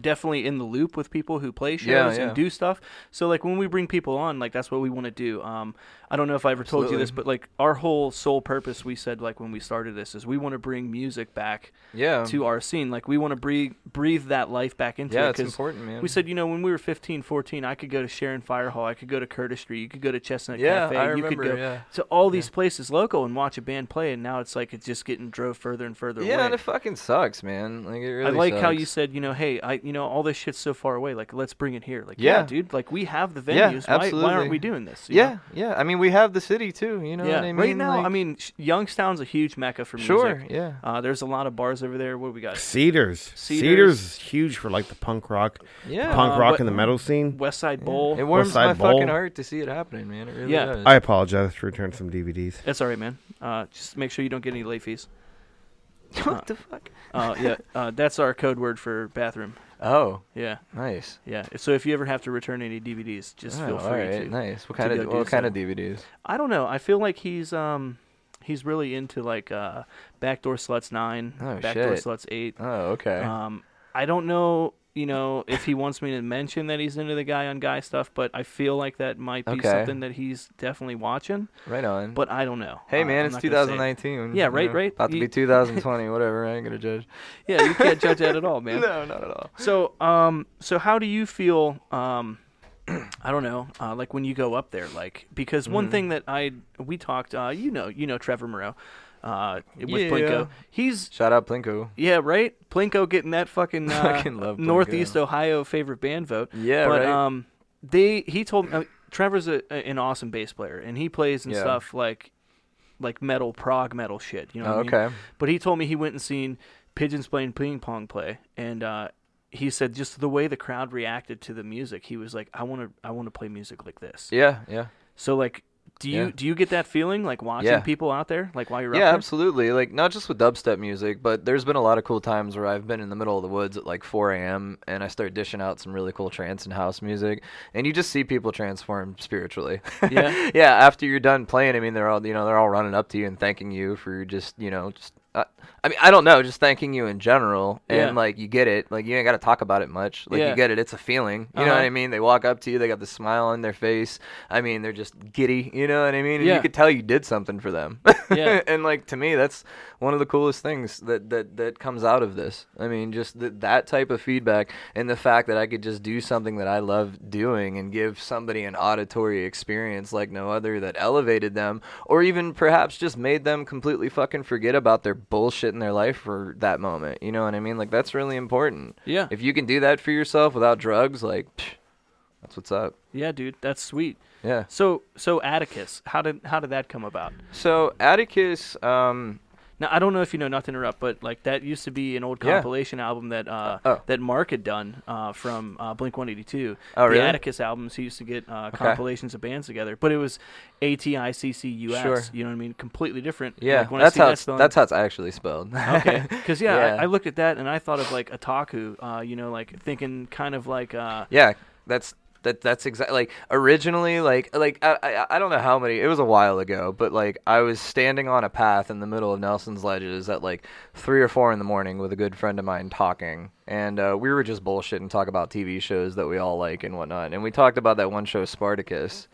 definitely in the loop with people who play shows Yeah, yeah. and do stuff. So like when we bring people on, like that's what we want to do. Um I don't know if I ever told you this, but like our whole sole purpose we said like when we started this is we want to bring music back yeah. to our scene. Like we want to breathe breathe that life back into yeah, it it's 'cause important, man. we said, you know, when we were 15, 14, I could go to Sharon Fire Hall, I could go to Curtis Street, you could go to Chestnut yeah, Cafe, I you could go yeah. to all these places local and watch a band play, and now it's like it's just getting drove further and further Yeah, away. and it fucking sucks, man. Like it really I like how you said, you know, hey, I, you know, all this shit's so far away. Like, let's bring it here. Like, yeah, Yeah. dude, like we have the venues. Yeah, venues. why, why aren't we doing this? you Yeah, know? yeah. I mean, we have the city too. You know yeah. what I mean? right now, I mean, Youngstown's a huge mecca for music. sure. Yeah. Uh, there's a lot of bars over there. What do we got? Cedars. Cedars. Cedars, is huge for like the punk rock, Yeah. punk Uh, rock what- and the metal scene. West Side Yeah. Bowl. It warms my Bowl. fucking heart to see it happening, man. It really Yeah. does. I apologize for returning some DVDs. That's all right, man. Uh, just make sure you don't get any late fees. what the fuck? Uh, yeah, uh, that's our code word for bathroom. Oh, Yeah, nice. yeah. So if you ever have to return any DVDs, just oh, feel all free right, to. nice. What kind of what kind so. of DVDs? I don't know. I feel like he's um he's really into like uh Backdoor Sluts nine, Oh, Backdoor shit. Sluts eight. Oh, okay. Um, I don't know you know, if he wants me to mention that he's into the guy on guy stuff, but I feel like that might be Okay. something that he's definitely watching. Right on. But I don't know. hey man, I'm it's not gonna say it. 2019. Yeah, you right, know, right. About to be 2020, whatever. I ain't gonna judge. Yeah, you can't judge that at all, man. No, not at all. So, um, so how do you feel? Um, I don't know, uh, like when you go up there, like because one Mhm. thing that I we talked, uh, you know, you know Trevor Moreau, uh, with Yeah. Plinko. He's Shout out Plinko. yeah, right. Plinko getting that fucking uh, Fucking love Northeast Ohio favorite band vote. Yeah, but right. um, they he told uh, Trevor's a, a- an awesome bass player, and he plays and Yeah. stuff like like metal prog metal shit. You know, Oh, what I mean? okay. But he told me he went and seen Pigeons playing ping pong play, and uh, he said just the way the crowd reacted to the music, he was like, "I want to, I want to play music like this." Yeah, yeah. So like, do you Yeah. do you get that feeling like watching Yeah. people out there, like while you're Yeah, up there? absolutely. Like not just with dubstep music, but there's been a lot of cool times where I've been in the middle of the woods at like 4 a.m. and I start dishing out some really cool trance and house music, and you just see people transform spiritually. Yeah. yeah. After you're done playing, I mean, they're all you know they're all running up to you and thanking you for just you know just. Uh, I mean, I don't know, just thanking you in general, and Yeah. like you get it, like you ain't got to talk about it much, like Yeah. you get it, it's a feeling, you know Uh-huh. what I mean? They walk up to you, they got the smile on their face, I mean, they're just giddy, you know what I mean? And Yeah. you could tell you did something for them. Yeah. and like to me, that's one of the coolest things that that that comes out of this. I mean, just th- that type of feedback and the fact that I could just do something that I love doing and give somebody an auditory experience like no other that elevated them, or even perhaps just made them completely fucking forget about their bullshit in their life for that moment. You know what I mean? Like that's really important. Yeah, If you can do that for yourself without drugs, like. psh, that's what's up. yeah, dude, that's sweet. Yeah. So so Atakus, how did how did that come about? So Atakus, um, Now I don't know if you know, not to interrupt, but like that used to be an old Yeah. compilation album that uh, Oh. that Mark had done uh, from uh, Blink 182. Oh, the really? Atticus albums, he used to get uh, compilations of bands together, but it was A T I C C U S. Sure. You know what I mean? Completely different. yeah, Like, when I that's how that it's, spelling- that's how it's actually spelled. okay. Because yeah, Yeah. I, I looked at that and I thought of like Otaku. Uh, you know, like thinking kind of like uh, Yeah, that's that that's exactly like originally like like I, I I don't know how many it was a while ago, but like I was standing on a path in the middle of Nelson's Ledges at like three or four in the morning with a good friend of mine talking, and uh, we were just bullshitting, talk about TV shows that we all like and whatnot, and we talked about that one show Spartacus.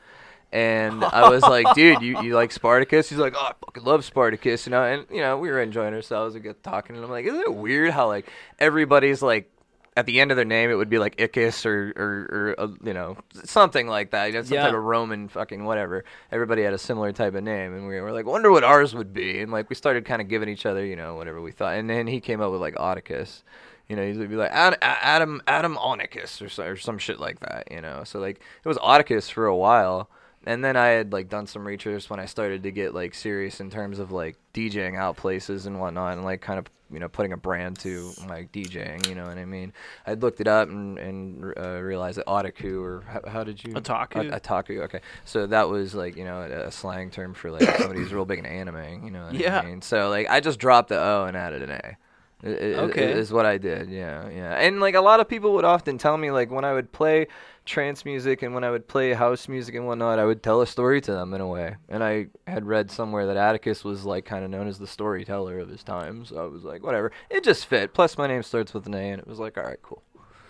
And I was like, dude, you, you like Spartacus? He's like, oh, I fucking love Spartacus, you know. And you know, we were enjoying ourselves. We get talking, and I'm like, isn't it weird how like everybody's like at the end of their name it would be like Iccus or or, or uh, you know something like that. You know, some Yeah. type of Roman fucking whatever. Everybody had a similar type of name, and we were like, wonder what ours would be. And like we started kind of giving each other, you know, whatever we thought. And then he came up with like Oticus. You know, he'd be like Ad- Adam Adam Onicus or, so, or some shit like that. You know, so like it was Oticus for a while. And then I had like done some research when I started to get like serious in terms of like DJing out places and whatnot, and like kind of you know putting a brand to like DJing. You know what I mean? I looked it up and and uh, realized that Otaku or how, how did you Otaku. A- Otaku. Okay, so that was like you know a, a slang term for like somebody who's real big in anime. You know what Yeah. I mean? So like I just dropped the O and added an A. Okay. is what I did. Yeah, yeah. And like a lot of people would often tell me like when I would play trance music and when I would play house music and whatnot, I would tell a story to them in a way. And I had read somewhere that Atticus was like kind of known as the storyteller of his time. So I was like, whatever. It just fit. Plus my name starts with an A, and it was like, all right, cool.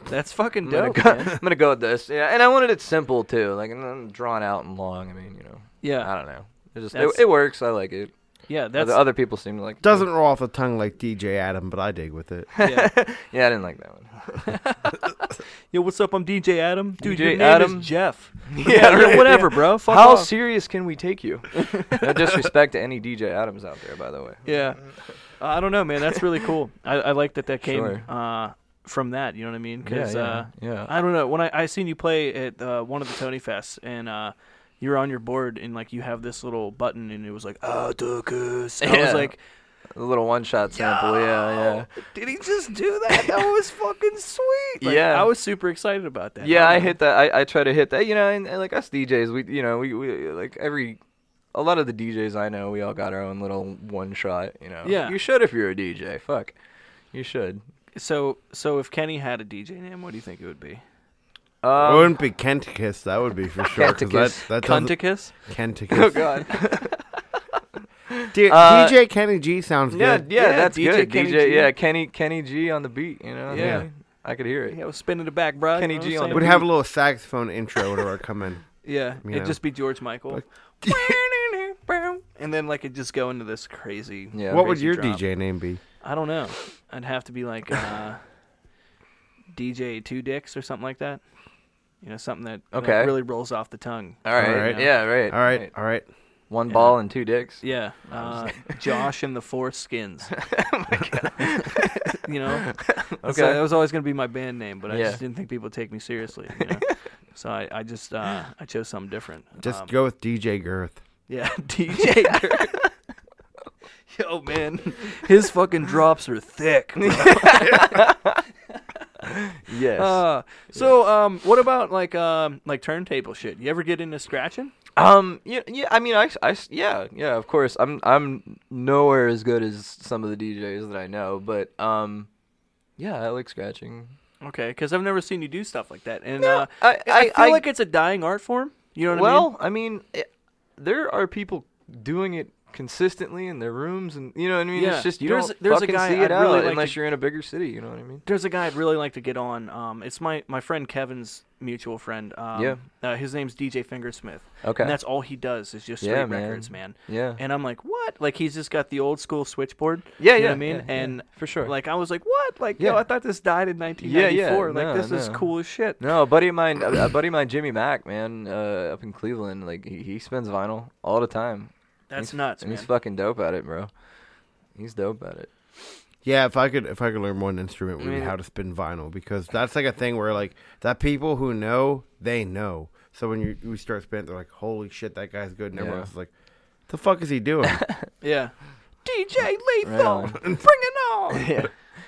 that's fucking I'm gonna, go. I'm gonna go with this. Yeah, and I wanted it simple too, like and then drawn out and long. I mean, you know, Yeah, I don't know. It just it, it works. I like it. Yeah. That's Other, other people seem to like it. Doesn't roll off the tongue like DJ Adam, but I dig with it. yeah. yeah, I didn't like that one. Yo, what's up? I'm DJ Adam. Dude, your DJ name Adam? is Jeff. Yeah, Yeah, right, whatever, yeah. bro. Fuck How off. serious can we take you? no disrespect to any DJ Adams out there, by the way. Yeah. Uh, I don't know, man. That's really cool. I, I like that that came Sure. uh, from that. You know what I mean? Because yeah, uh, yeah, yeah. I don't know. When I, I seen you play at uh, one of the Tony Fests, and uh, you're on your board, and like you have this little button, and it was like ah, Atakus. And I was like, a little one-shot sample. Yeah, yeah. did he just do that? That was fucking sweet. Like, Yeah. I was super excited about that. Yeah, don't I hit that. I, I try to hit that. You know, and, and like us DJs, we you know we, we like every. A lot of the DJs I know, we all got our own little one shot. You know. Yeah. You should if you're a DJ. Fuck. You should. So, so if Kenny had a DJ name, what do you think it would be? It Um, wouldn't be Kenticus, that would be for sure. Kenticus. that, that doesn't- Kenticus. oh God. D- Uh, DJ Kenny G sounds yeah, good. yeah, Yeah, that's DJ good. Kenny DJ, G. yeah, Kenny Kenny G on the beat. You know. Yeah. I could hear it. Yeah, I was spinning it back, bro. Kenny you know G on the We'd saying? have a little saxophone intro whenever I come in. Yeah, you it'd know. just be George Michael. and then like it'd just go into this crazy. Yeah. what would your drop. DJ name be? I don't know. I'd have to be like uh, DJ Two Dicks or something like that. You know, something that, that Okay. really rolls off the tongue. All right. Alright. Yeah. Right. All right, all right. One Yeah. ball and two dicks. Yeah, uh, Josh and the Four Skins. you know, That's- Okay. that was always going to be my band name, but I Yeah. just didn't think people would take me seriously. You know? so I, I just uh, I chose something different. Just Um, go with DJ Girth. Yeah, DJ. Dirk. Yo, man, his fucking drops are thick. bro. Yes. Uh, so, um, what about like um, like turntable shit? You ever get into scratching? Um. Yeah. Yeah. I mean, I, I Yeah. Yeah. Of course. I'm. I'm nowhere as good as some of the DJs that I know, but um, yeah, I like scratching. Okay, because I've never seen you do stuff like that, and uh, I. I, feel like it's a dying art form. You know what I mean? well, I mean, it, there are people doing it consistently in their rooms, and you know what I mean. Yeah, It's just you there's- don't there's a fucking guy see it I'd really out like unless to- you're in a bigger city. You know what I mean? There's a guy I'd really like to get on. Um, it's my, my friend Kevin's mutual friend. Um, Yeah. Uh, his name's DJ Fingersmith. Okay. And that's all he does is just Yeah, man. records, man. yeah. And I'm like, what? Like he's just got the old school switchboard. Yeah. you know yeah. what I mean? yeah, and for sure. Like I was like, what? Like, yo, Yeah. I thought this died in Yeah, yeah. 1994. like No, this is cool as shit. No, a buddy of mine, a, a buddy of mine, Jimmy Mack, man, uh, up in Cleveland, like he, he spins vinyl all the time. That's He's- nuts, and man. he's fucking dope at it, bro. He's dope at it. Yeah, if I could, if I could learn one instrument, would I be how to spin vinyl because that's like a thing where like that people who know they know. So when you we start spinning, they're like, "Holy shit, that guy's good," and everyone Yeah. else is like, "The fuck is he doing?" yeah. DJ Right Lethal, on. bring it on. yeah.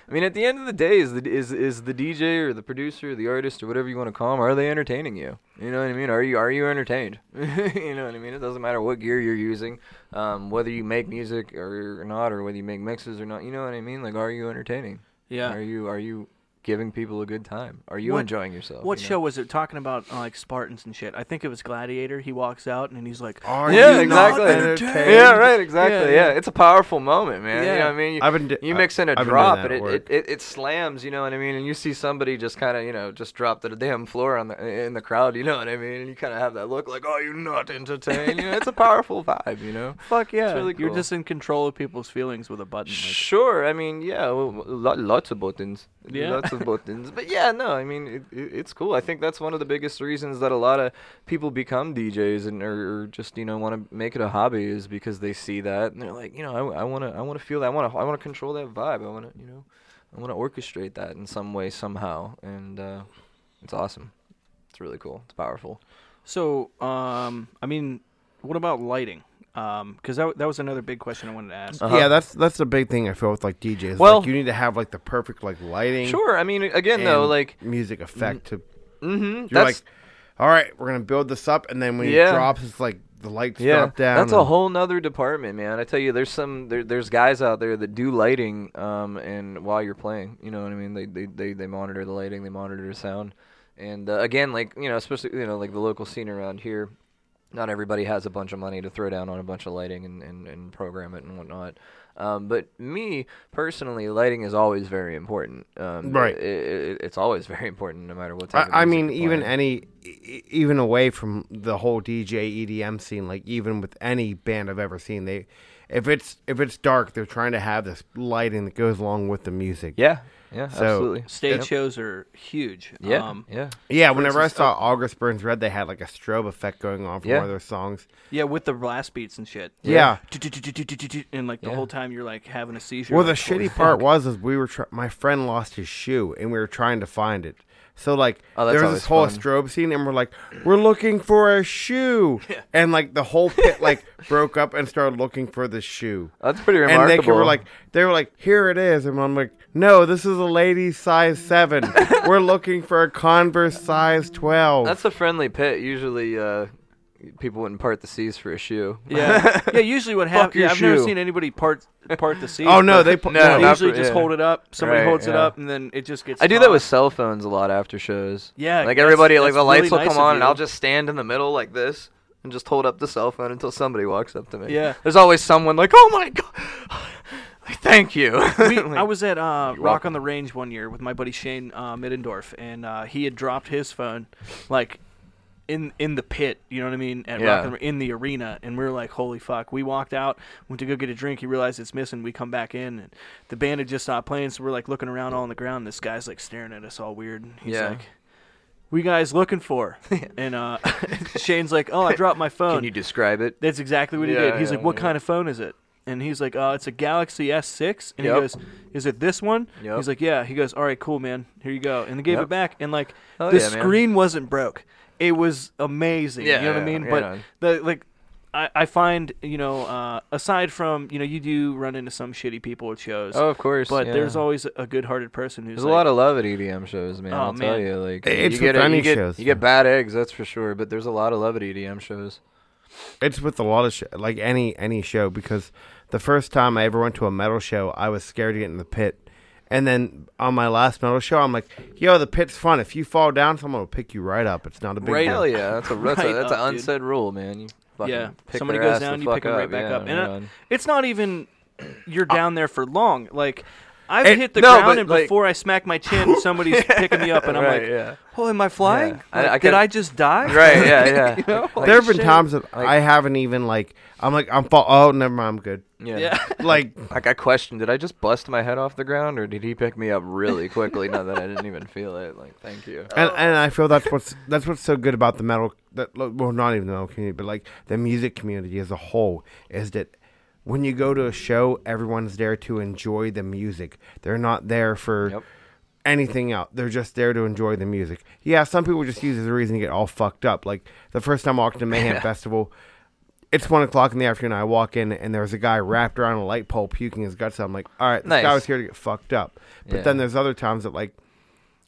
I mean, at the end of the day, is the is is the DJ or the producer, or the artist, or whatever you want to call them, are they entertaining you? You know what I mean? Are you are you entertained? you know what I mean? It doesn't matter what gear you're using, um, whether you make music or not, or whether you make mixes or not. You know what I mean? Like, are you entertaining? Yeah. Are you are you giving people a good time? Are you What- enjoying yourself? What you know? show was it? Talking about uh, like Spartans and shit. I think it was Gladiator. He walks out and he's like, Are Yeah, you not exactly. entertained? Yeah, right, exactly. Yeah, Yeah, yeah. it's a powerful moment, man. You know what I mean? You, I've been di- you mix in a I've drop, and it, it, it, it slams. You know what I mean? And you see somebody just kind of, you know, just drop to the damn floor on the in the crowd. You know what I mean? And you kind of have that look like, oh, you're not entertained. you know, it's a powerful vibe. You know. "Fuck yeah!" really You're just in control of people's feelings with a button. Like, Sure. I mean, yeah, well, lo- lots of buttons. Yeah. Lots of. But yeah, no, I mean, it, it, it's cool. I think that's one of the biggest reasons that a lot of people become DJs and or, or just you know want to make it a hobby is because they see that and they're like, you know, I want to I want to feel that. I want to I want to control that vibe. I want to you know I want to orchestrate that in some way somehow, and uh, it's awesome. It's really cool. It's powerful. So, um, I mean, what about lighting? Because that, that was another big question I wanted to ask. Uh-huh. Yeah, that's that's the big thing I feel with like DJs. Well- like, you need to have like the perfect like lighting, Sure. I mean, again though, like, music effect to. mm-hmm. You're That's like, all right, we're gonna build this up, and then when Yeah. it drops, it's like the lights yeah, drop down. that's a whole nother department, man. I tell you, there's some there, there's guys out there that do lighting, um, and while you're playing, you know what I mean. They they they, they monitor the lighting, they monitor the sound, and uh, again, like you know, especially you know, like the local scene around here. Not everybody has a bunch of money to throw down on a bunch of lighting and, and, and program it and whatnot. Um, but me personally, lighting is always very important. Um, Right. It, it, it's always very important, no matter what type. of I, I mean, even any, even away from the whole DJ EDM scene, like even with any band I've ever seen, they, if it's if it's dark, they're trying to have this lighting that goes along with the music. yeah, yeah, So, absolutely. Stage Yep. shows are huge. Yeah, Um, yeah. Yeah, whenever I instance, saw August Burns Red, they had like a strobe effect going on from Yeah. one of their songs. yeah, with the blast beats and shit. Yeah. And like the Yeah. whole time you're like having a seizure. Well, the shitty part was is we were try- my friend lost his shoe and we were trying to find it. So like Oh, there was this whole fun. strobe scene and we're like we're looking for a shoe and like the whole pit like broke up and started looking for the shoe. That's pretty remarkable. And they were like they were like here it is and I'm like no this is a lady size 7. we're looking for a Converse size 12. That's a friendly pit. Usually, uh, people wouldn't part the seas for a shoe. Yeah, yeah. Usually, what happens? Yeah, I've never seen anybody part part the seas. Oh, no, they they no, not usually for- just yeah. hold it up. Somebody Right, holds it up, and then it just gets. I do that with cell phones a lot after shows. Yeah, like that's- everybody, like the lights will nice come on, and. I'll just stand in the middle like this and just hold up the cell phone until somebody walks up to me. Yeah. There's always someone like, "Oh my god." Thank you. we, I was at uh, Rock on the Range one year with my buddy Shane uh, Middendorf, and uh, he had dropped his phone, like in in the pit. You know what I mean? At Yeah. Rock on the Range, and we were like, "Holy fuck!" We walked out, went to go get a drink. He realized it's missing. We come back in, and the band had just stopped playing, so we're like looking around all on the ground. This guy's like staring at us all weird. and He's Yeah. like. We guys looking for, and uh, Shane's like, "Oh, I dropped my phone." Can you describe it? That's exactly what he Yeah, did. He's yeah, like, "What kind of phone is it?" And he's like, "Uh, it's a Galaxy S6." And Yep. he goes, "Is it this one?" Yep. He's like, "Yeah." He goes, "All right, cool, man. Here you go." And they gave Yep. it back, and like Oh, the yeah, man. screen wasn't broke. It was amazing. Yeah, you know what I mean? yeah, but no. the like. I, I find you know uh, aside from you know you do run into some shitty people at shows, Oh, of course. but yeah. there's always a good-hearted person who's There's like, a lot of love at EDM shows, man. Oh, I'll tell you, like It's you get with a- any you get, shows, You get bad eggs, that's for sure. But there's a lot of love at EDM shows. It's with a lot of sh- like any any show because the first time I ever went to a metal show, I was scared to get in the pit. And then on my last metal show, I'm like, "Yo, the pit's fun. If you fall down, someone will pick you right up. It's not a big Right deal." Hell yeah, that's a that's, Right a, that's up, an dude. unsaid rule, man. You fucking Yeah, pick somebody their goes ass the down, you pick them right back yeah, up. And, right uh, it's not even you're down there for long. Like I've It- hit the no, ground, but, and like- before I smack my chin, somebody's picking me up, and I'm right, like, yeah. "Oh, am I flying? Yeah. Like, I did I just die?" right, yeah, yeah. You know? Like, there have been shit. times that Like- I haven't even like. I'm like, I'm fall. Oh, never mind. I'm good. yeah. Yeah. Like, Like I questioned, did I just bust my head off the ground, or did he pick me up really quickly? now that I didn't even feel it. Like, thank you. and and I feel that's what's that's what's so good about the metal. That well, not even the metal community, but like the music community as a whole is that when you go to a show, everyone's there to enjoy the music. They're not there for. Yep. anything else. They're just there to enjoy the music. Yeah, some people just use it as a reason to get all fucked up. Like the first time I walked to Mayhem Festival, it's one o'clock in the afternoon. I walk in and there's a guy wrapped around a light pole puking his guts out. I'm like, all right, this guy was here to get fucked up. But Yeah. then there's other times that like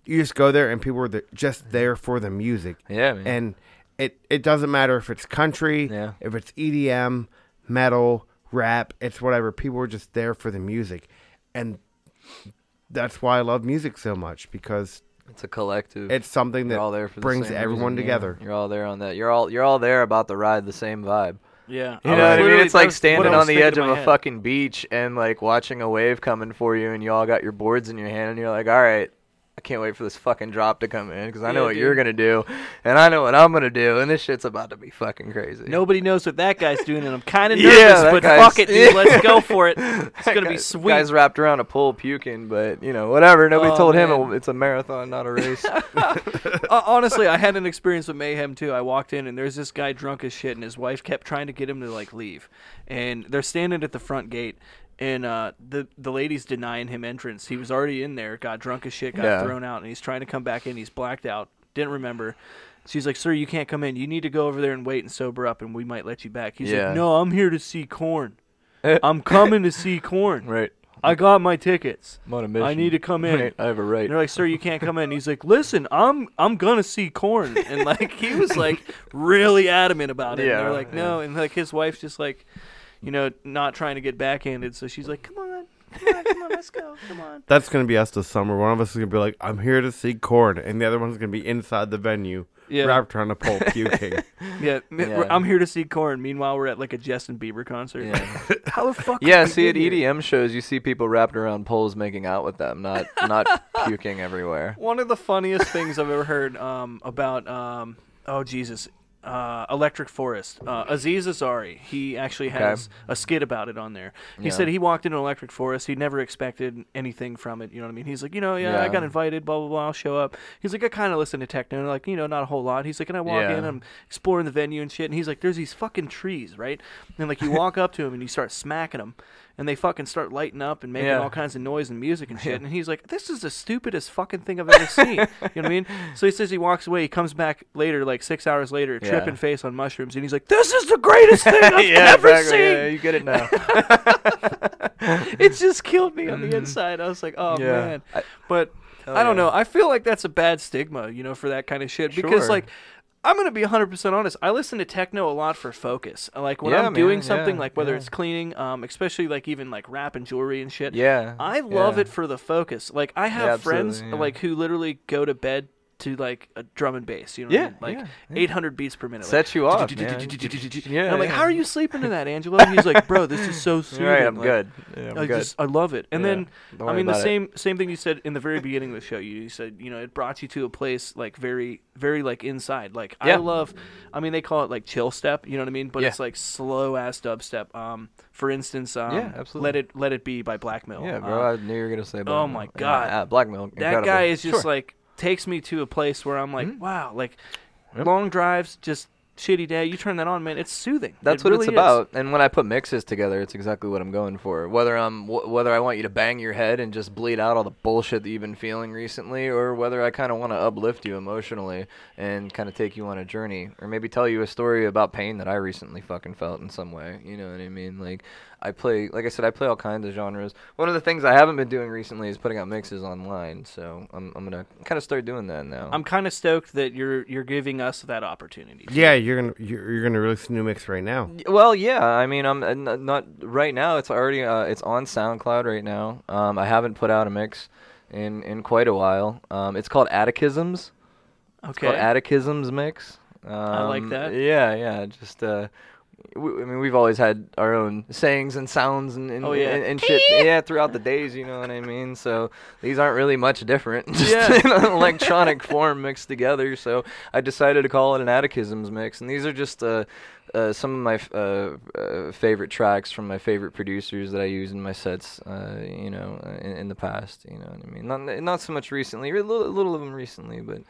you just go there and people are just there for the music. Yeah, man. And it it doesn't matter if it's country, Yeah. if it's EDM, metal, rap, it's whatever. People are just there for the music. And that's why I love music so much because it's a collective. it's something that all there for the brings everyone reason, yeah. together. You're all there on that. You're all you're all there about the ride, the same vibe. Yeah, uh, You know what I mean? It's like standing on the edge of a head. fucking beach and like watching a wave coming for you, and you all got your boards in your hand, and you're like, all right. I can't wait for this fucking drop to come in because I know Yeah, what you're gonna do, and I know what I'm gonna do, and this shit's about to be fucking crazy. Nobody knows what that guy's doing, and I'm kind of nervous, that but fuck it, dude. Let's go for it. It's gonna be sweet. Guy's wrapped around a pole puking, but you know whatever. Nobody Oh, told him man. it- it's a marathon, not a race. Uh, honestly, I had an experience with Mayhem too. I walked in and there's this guy drunk as shit, and his wife kept trying to get him to like leave, and they're standing at the front gate, and uh, the the lady's denying him entrance. He was already in there, got drunk as shit, got Yeah. thrown out, and he's trying to come back in. He's blacked out, didn't remember. She's like, "Sir, you can't come in. You need to go over there and wait and sober up, and we might let you back." He's Yeah. like, "No, I'm here to see Korn. I'm coming to see Korn. right. I got my tickets. I'm on a mission. I need to come in." Right, I have a right. And they're like, "Sir, you can't come in." He's like, "Listen, I'm I'm gonna see Korn," and like he was like really adamant about it. Yeah, and they're like, "No," and like his wife's just like, you know, not trying to get backhanded, so she's like, "Come on, come on, come on, let's go, come on." That's gonna be us this summer. One of us is gonna be like, "I'm here to see Korn," and the other one's gonna be inside the venue, Yeah, wrapped around a pole, puking. yeah, Yeah. I'm here to see Korn. Meanwhile, we're at like a Justin Bieber concert. Yeah. How the fuck? Yeah, we see at get here? EDM shows, you see people wrapped around poles making out with them, not not puking everywhere. One of the funniest things I've ever heard um, about um, oh Jesus, uh, Electric Forest. Uh, Aziz Ansari, he actually Okay. has a skit about it on there. He Yeah. said he walked into Electric Forest. He never expected anything from it. You know what I mean? He's like, you know, yeah, I got invited. Blah blah blah. I'll show up. He's like, I kind of listen to techno, like you know, not a whole lot. He's like, and I walk Yeah. in, I'm exploring the venue and shit. And he's like, there's these fucking trees, right? And like you walk up to him and you start smacking them. And they fucking start lighting up and making Yeah. all kinds of noise and music and shit. And he's like, "This is the stupidest fucking thing I've ever seen." you know what I mean? So he says he walks away. He comes back later, like six hours later, Yeah. tripping face on mushrooms, and he's like, "This is the greatest thing I've yeah, ever exactly. seen." Yeah, you get it now. it just killed me on the inside. I was like, "Oh Mm-hmm. Yeah. man!" But Hell I don't yeah. know. I feel like that's a bad stigma, you know, for that kind of shit. Because like. I'm gonna be 100% honest. I listen to techno a lot for focus. Like when Yeah, I'm doing something, yeah, like whether yeah. it's cleaning, um, especially like even like rap and jewelry and shit. Yeah. I love it for the focus. Like I have friends like who literally go to bed to like a drum and bass. You know, what I mean? like yeah, yeah. 800 beats per minute. like, you off. Yeah, I'm like, how are you sleeping to that, Angelo? And he's like, bro, this is so soothing. Right, I'm Like, good. Yeah, I'm I good. just I love it. And Yeah, then I mean the about it. same same thing you said in the very beginning of the show. You, said you know it brought you to a place like very very like inside. Like I love. I mean they call it like chill step. You know what I mean? But Yeah. it's like slow ass dubstep. Um, for instance, um, Yeah, absolutely. Let it let it be by Black Mill. Yeah, Uh, bro. I knew you were gonna say. Black oh my God. yeah, Black Mill. that guy is just Sure. like takes me to a place where I'm like, Mhm. wow, like Yep. long drives, just shitty day. You turn that on, man. It's soothing. That's It what really it's is. about. And when I put mixes together, it's exactly what I'm going for. Whether I'm wh- whether I want you to bang your head and just bleed out all the bullshit that you've been feeling recently, or whether I kind of want to uplift you emotionally and kind of take you on a journey, or maybe tell you a story about pain that I recently fucking felt in some way. You know what I mean? Like I play, like I said, I play all kinds of genres. One of the things I haven't been doing recently is putting out mixes online. So I'm I'm gonna kind of start doing that now. I'm kind of stoked that you're you're giving us that opportunity. Yeah, you're gonna you're, you're gonna release a new mix right now. Well, yeah. I mean, I'm uh, not right now. It's already uh, it's on SoundCloud right now. Um, I haven't put out a mix in in quite a while. Um, it's called Atakizums. It's Okay. called Atakizums mix. Um, I like that. Yeah, yeah. Just uh, w- I mean, we've always had our own sayings and sounds and and, Oh, yeah. and, and shit. Yeah, throughout the days. You know what I mean? So these aren't really much different. Just Yeah. in an electronic form mixed together. So I decided to call it an Atakizums mix, and these are just uh, uh, some of my f- uh, uh, favorite tracks from my favorite producers that I use in my sets. Uh, you know, in, in the past. You know what I mean? Not not so much recently. A little, a little of them recently, but.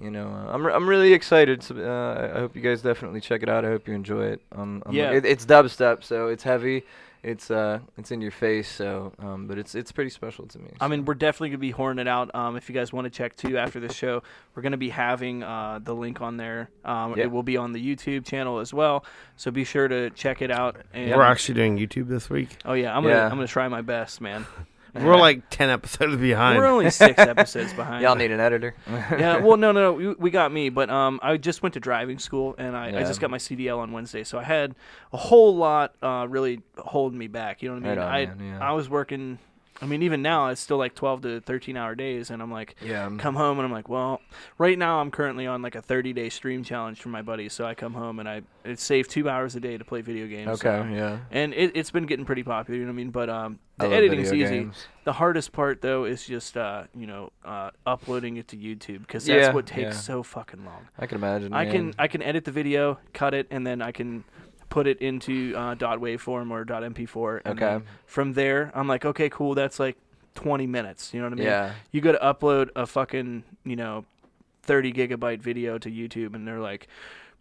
You know, uh, I'm re- I'm really excited. So, uh, I I hope you guys definitely check it out. I hope you enjoy it. Um, I'm- Yeah. it, it's dubstep, so it's heavy. It's uh, it's in your face. So, um, but it's it's pretty special to me. I mean, we're definitely gonna be horning it out. Um, if you guys want to check too after the show, we're gonna be having uh, the link on there. Um, Yeah. It will be on the YouTube channel as well, so be sure to check it out. And We're actually doing YouTube this week. oh yeah, I'm gonna Yeah. I'm gonna try my best, man. We're like ten episodes behind. We're only six episodes behind. y'all need an editor. yeah, well, no, no, no, we, we got me, but um, I just went to driving school and I, I Yeah. just got my CDL on Wednesday, so I had a whole lot uh, really holding me back. You know what I mean? Right on, I man, yeah. I was working. I mean, even now it's still like twelve to thirteen hour days, and I'm like, yeah. I'm- come home and I'm like, well, right now I'm currently on like a 30 day stream challenge from my buddies, so I come home and I it saved two hours a day to play video games. Okay. so- Yeah. and it, it's been getting pretty popular, you know what I mean? But um, the editing's easy. games. The hardest part though is just uh, you know, uh, uploading it to YouTube because that's Yeah, what takes yeah. so fucking long. I can imagine. I can. I can edit the video, cut it, and then I can put it into uh, dot waveform or dot MP4. And Okay. From there, I'm like, okay, cool. That's like 20 minutes. You know what I mean? Yeah. You go to upload a fucking you know, 30 gigabyte video to YouTube, and they're like.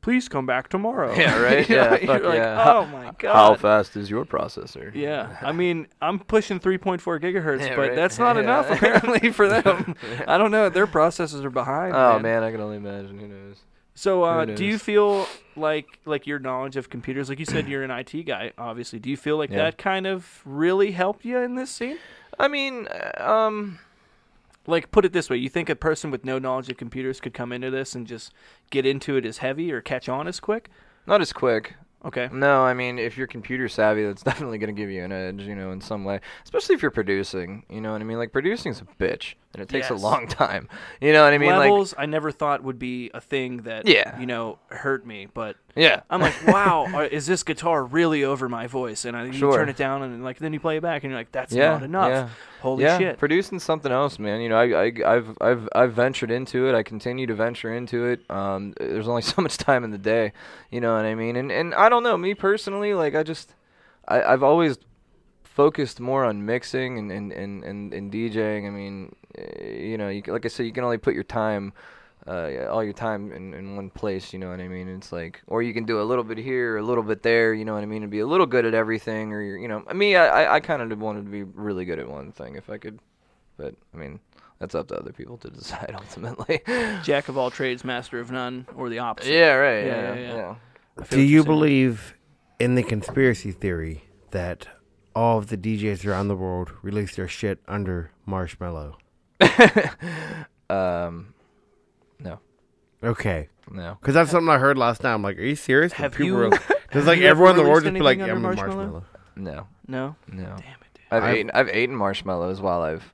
Please come back tomorrow. Yeah, right? Yeah, you're fuck like, yeah. Oh my god. How fast is your processor? Yeah, I mean, I'm pushing 3.4 gigahertz, Yeah, but right. that's not Yeah. enough apparently for them. I don't know. Their processors are behind. Oh man. man, I can only imagine. Who knows? So, uh, do you feel like like your knowledge of computers, like you said, you're an IT guy, obviously. Do you feel like Yeah. that kind of really helped you in this scene? I mean, uh, um, Like, put it this way: you think a person with no knowledge of computers could come into this and just get into it as heavy or catch on as quick? not as quick. Okay. No, I mean, if you're computer savvy, that's definitely going to give you an edge, you know, in some way. Especially if you're producing, you know what I mean? Like, producing's a bitch, and it takes Yes. a long time. You know what I mean? Levels, I never thought would be a thing that Yeah. you know hurt me, but Like, yeah. I'm like, wow, are- is this guitar really over my voice? And I, you Sure. turn it down, and like then you play it back, and you're like, that's yeah, not enough. Yeah. Holy yeah, shit! producing something else, man. You know, I, I, I've, I've, I've ventured into it. I continue to venture into it. Um, there's only so much time in the day. You know what I mean? And, and I don't know, me personally, like I just, I, I've always focused more on mixing and, and, and, and, and DJing. I mean, eh, you know, you, like I said, you can only put your time, uh, all your time in, in one place. You know what I mean? It's like, or you can do a little bit here, a little bit there. You know what I mean? And be a little good at everything. Or you're, you know, me, I, I, I kind of wanted to be really good at one thing if I could. But I mean, that's up to other people to decide ultimately. Jack of all trades, master of none, or the opposite. yeah, right. Yeah, Yeah, yeah, yeah. yeah. I Do you you're saying. believe in the conspiracy theory that all of the DJs around the world release their shit under Marshmello? um, no, Okay, no. because that's something I heard last night. I'm like, are you serious? Have People you- were- Does like you ever everyone in the world released just be like, anything yeah, I'm under a Marshmello? marshmallow? No, No. no. Damn it, dude. I've, I've- eaten I've eaten marshmallows while I've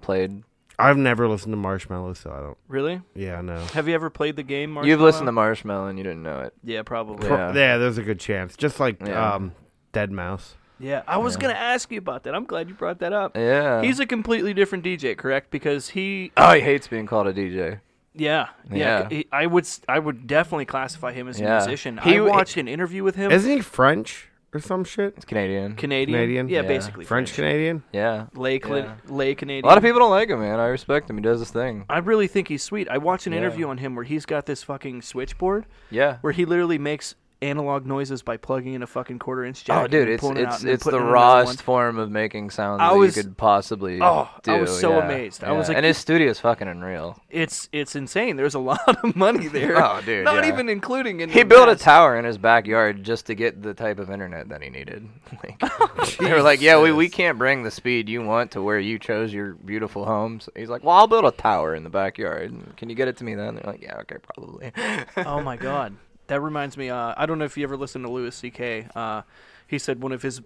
played. I've never listened to Marshmello, so I don't. Really? Yeah, no. Have you ever played the game? Marshmello? You've listened to Marshmello? Marshmello and you didn't know it. Yeah, probably. Yeah. Pro- yeah, there's a good chance. Just like Yeah. um, Deadmau5. Yeah, I was Yeah. gonna ask you about that. I'm glad you brought that up. Yeah. He's a completely different DJ, correct? Because he, oh, he hates being called a DJ. Yeah, yeah. Yeah. I would, s- I would definitely classify him as a Yeah. musician. He I w- watched an interview with him. Isn't he French or some shit? It's Canadian. Canadian, Canadian? yeah, Yeah. basically French Canadian? yeah. lay, Cla- Yeah. lay Canadian. A lot of people don't like him, man. I respect him. He does his thing. I really think he's sweet. I watched an Yeah. interview on him where he's got this fucking switchboard Yeah. where he literally makes analog noises by plugging in a fucking quarter inch jack. Oh, dude, and it's it it's it's the it in another rawest form of making sounds I that you could possibly Oh, do. I was so yeah, amazed. I was like- and his studio's fucking unreal. It's it's insane. There's a lot of money there. Oh, dude, Not yeah. even including in He built a tower in his backyard just to get the type of internet that he needed. Like, they were like, "Yeah, we, we can't bring the speed you want to where you chose your beautiful homes. So he's like, "Well, I'll build a tower in the backyard. Can you get it to me then?" They're like, "Yeah, okay, probably." oh my god, that reminds me. Uh, I don't know if you ever listened to Louis C.K. Uh, he said one of his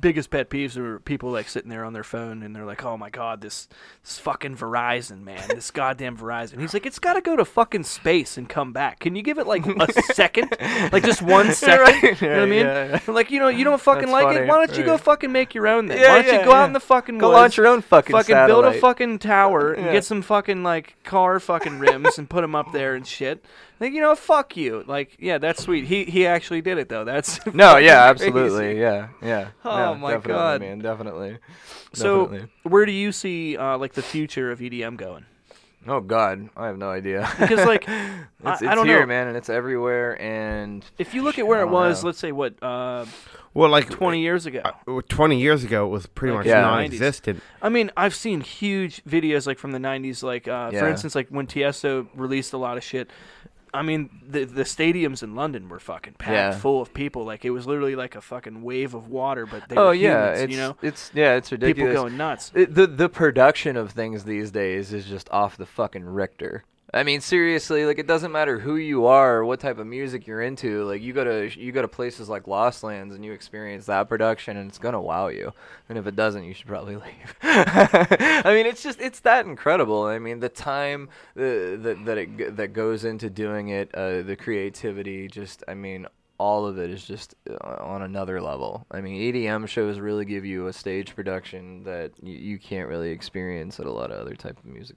biggest pet peeves are people like sitting there on their phone and they're like, "Oh my god, this this fucking Verizon man, this goddamn Verizon." He's like, "It's got to go to fucking space and come back. Can you give it like a second, like just one second? Right, You know what I mean? yeah, yeah. Like you know, you don't fucking That's like it. Why don't you go fucking make your own then? Yeah, Why don't you go out in the fucking Go woods, launch your own fucking fucking build a fucking tower and get some fucking like car fucking rims and put them up there and shit. Like you know, fuck you. Like yeah, that's sweet. He he actually did it though. That's No, yeah, fucking absolutely, crazy. yeah, yeah. Oh yeah, my definitely, God. man, definitely. So Definitely. where do you see uh, like the future of EDM going? oh God, I have no idea. Because like it's, I- it's I don't here, know. man, and it's everywhere. And if you look at where it was, know. let's say what uh, Well, like twenty years ago. uh, 20 years ago, it was pretty Like much Yeah. non-existent. I mean, I've seen huge videos like from the '90s, like uh, for instance, like when Tiesto released a lot of shit. I mean, the the stadiums in London were fucking packed Yeah. full of people. Like it was literally like a fucking wave of water, but they oh were yeah, humans, it's you know, it's yeah, it's ridiculous. people going nuts. It, the the production of things these days is just off the fucking Richter. I mean, seriously, like it doesn't matter who you are or what type of music you're into. Like you go to you go to places like Lost Lands and you experience that production, and it's gonna wow you. And if it doesn't, you should probably leave. I mean, it's just it's that incredible. I mean, the time that that it that goes into doing it, uh, the creativity, just I mean, all of it is just uh, on another level. I mean, EDM shows really give you a stage production that you, you can't really experience at a lot of other type of music,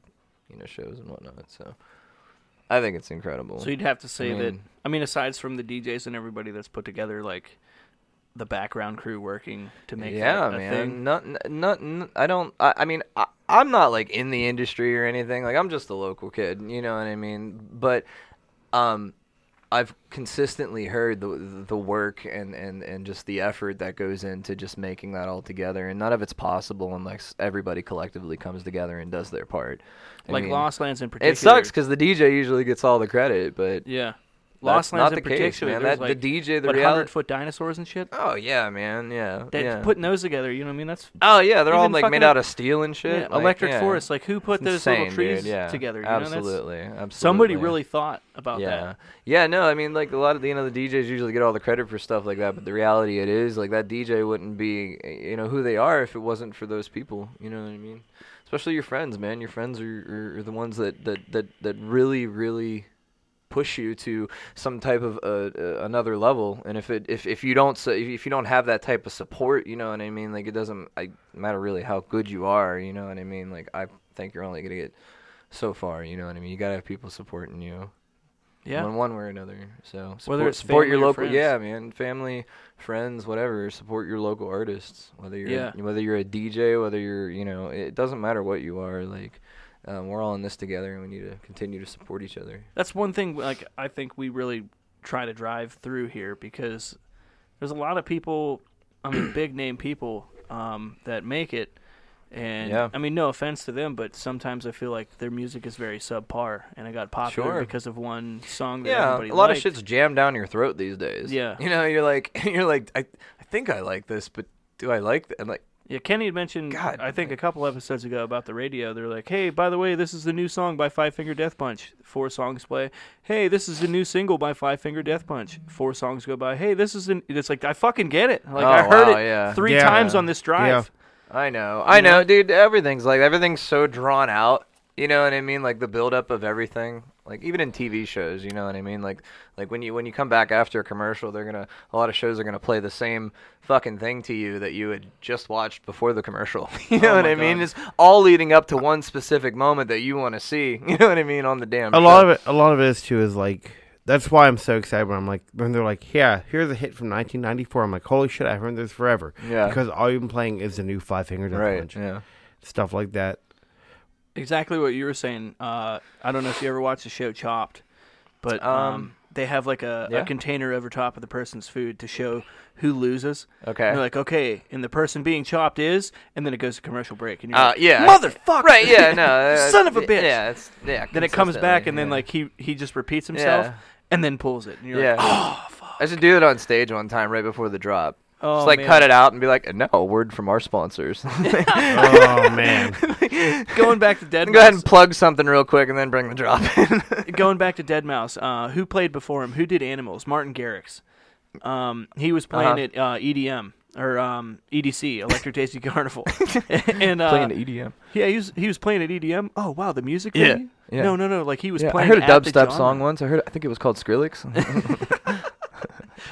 you know, shows and whatnot. So, I think it's incredible. So you'd have to say that. mean- I mean, aside from the DJs and everybody that's put together, like the background crew working to make yeah, that a man. thing. Not, not, n- I don't. I, I mean, I, I'm not like in the industry or anything. Like, I'm just a local kid. You know what I mean? But, um, I've consistently heard the the work and, and, and just the effort that goes into just making that all together, and none of it's possible unless everybody collectively comes together and does their part. I like mean, Lost Lands in particular. It sucks because the DJ usually gets all the credit, but yeah, that's Lost Lands not in the case, particular. man. That like, the DJ, the what, reality. hundred foot dinosaurs and shit. Oh yeah, man. Yeah. That yeah. putting those together, you know what I mean? That's Oh yeah, they're all like made out of steel and shit. yeah, like, Electric yeah. Forest. Like who put It's those insane, little trees yeah. together? You know, absolutely, absolutely. somebody really thought about yeah. that. Yeah, no, I mean like a lot of the you know the DJs usually get all the credit for stuff like that, but the reality it is like that DJ wouldn't be you know who they are if it wasn't for those people. You know what I mean? Especially your friends, man. Your friends are, are, are the ones that, that, that, that really really push you to some type of uh, uh, another level. And if it if, if you don't if you don't have that type of support, you know what I mean. Like it doesn't I, matter really how good you are. You know what I mean. Like I think you're only gonna get so far. You know what I mean. You gotta have people supporting you Yeah. one, one way or another. So support, Whether it's support your local, friends. yeah, man, family, friends, whatever. Support your local artists. Whether you're Yeah. whether you're a DJ, whether you're you know, it doesn't matter what you are. Like, um, we're all in this together, and we need to continue to support each other. That's one thing. Like I think we really try to drive through here because there's a lot of people. I mean, big name people um, that make it, and Yeah. I mean, no offense to them, but sometimes I feel like their music is very subpar, and it got popular Sure. because of one song that Yeah, everybody a lot liked. of shit's jammed down your throat these days. Yeah. you know, you're like, you're like, I, I think I like this, but do I like? Th-? And like, Yeah, Kenny had mentioned, God, I think a couple episodes ago about the radio. They're like, "Hey, by the way, this is the new song by Five Finger Death Punch." Four songs play. Hey, this is the new single by Five Finger Death Punch. Four songs go by. Hey, this is an. It's like I fucking get it. Like Oh, I heard wow, it yeah. three Yeah. times on this drive. Yeah. I know, I know? know, dude. Everything's like everything's so drawn out. You know what I mean? Like the buildup of everything. Like even in TV shows, you know what I mean? Like like when you when you come back after a commercial, they're gonna a lot of shows are gonna play the same fucking thing to you that you had just watched before the commercial. you oh know Oh what I mean? It's all leading up to one specific moment that you want to see. You know what I mean on the damn. A show. lot of it, a lot of it is too is like that's why I'm so excited when I'm like when they're like, yeah, here's a hit from 1994. I'm like, holy shit, I've heard this forever. Yeah. Because all you've been playing is the new Five Finger Death Right. Punch, Yeah. stuff like that. Exactly what you were saying. Uh, I don't know if you ever watched the show Chopped, but um, Um, they have like a, yeah. a container over top of the person's food to show who loses. Okay. And they're like, okay, and the person being chopped is, and then it goes to commercial break, and you're Uh, like, yeah. motherfucker, Right. Yeah. No. uh, son of a bitch. Yeah. Yeah. Then it comes back, and then yeah. like he he just repeats himself, Yeah. and then pulls it, and you're Yeah. like, oh fuck. I should do it on stage one time right before the drop. Oh, Just like man. cut it out and be like, no, a word from our sponsors. oh man, Going back to Dead Go ahead and plug something real quick and then bring the drop in. going back to Deadmau5, uh, who played before him? Who did Animals? Martin Garrix. Um, he was playing Uh-huh. at uh, EDM or um, EDC, Electric Daisy Carnival, and uh, EDM. yeah, he was he was playing at EDM. Oh wow, the music. Yeah, yeah. No, no, no. Like he was Yeah, I heard a dubstep song once. I heard. I think it was called Skrillex.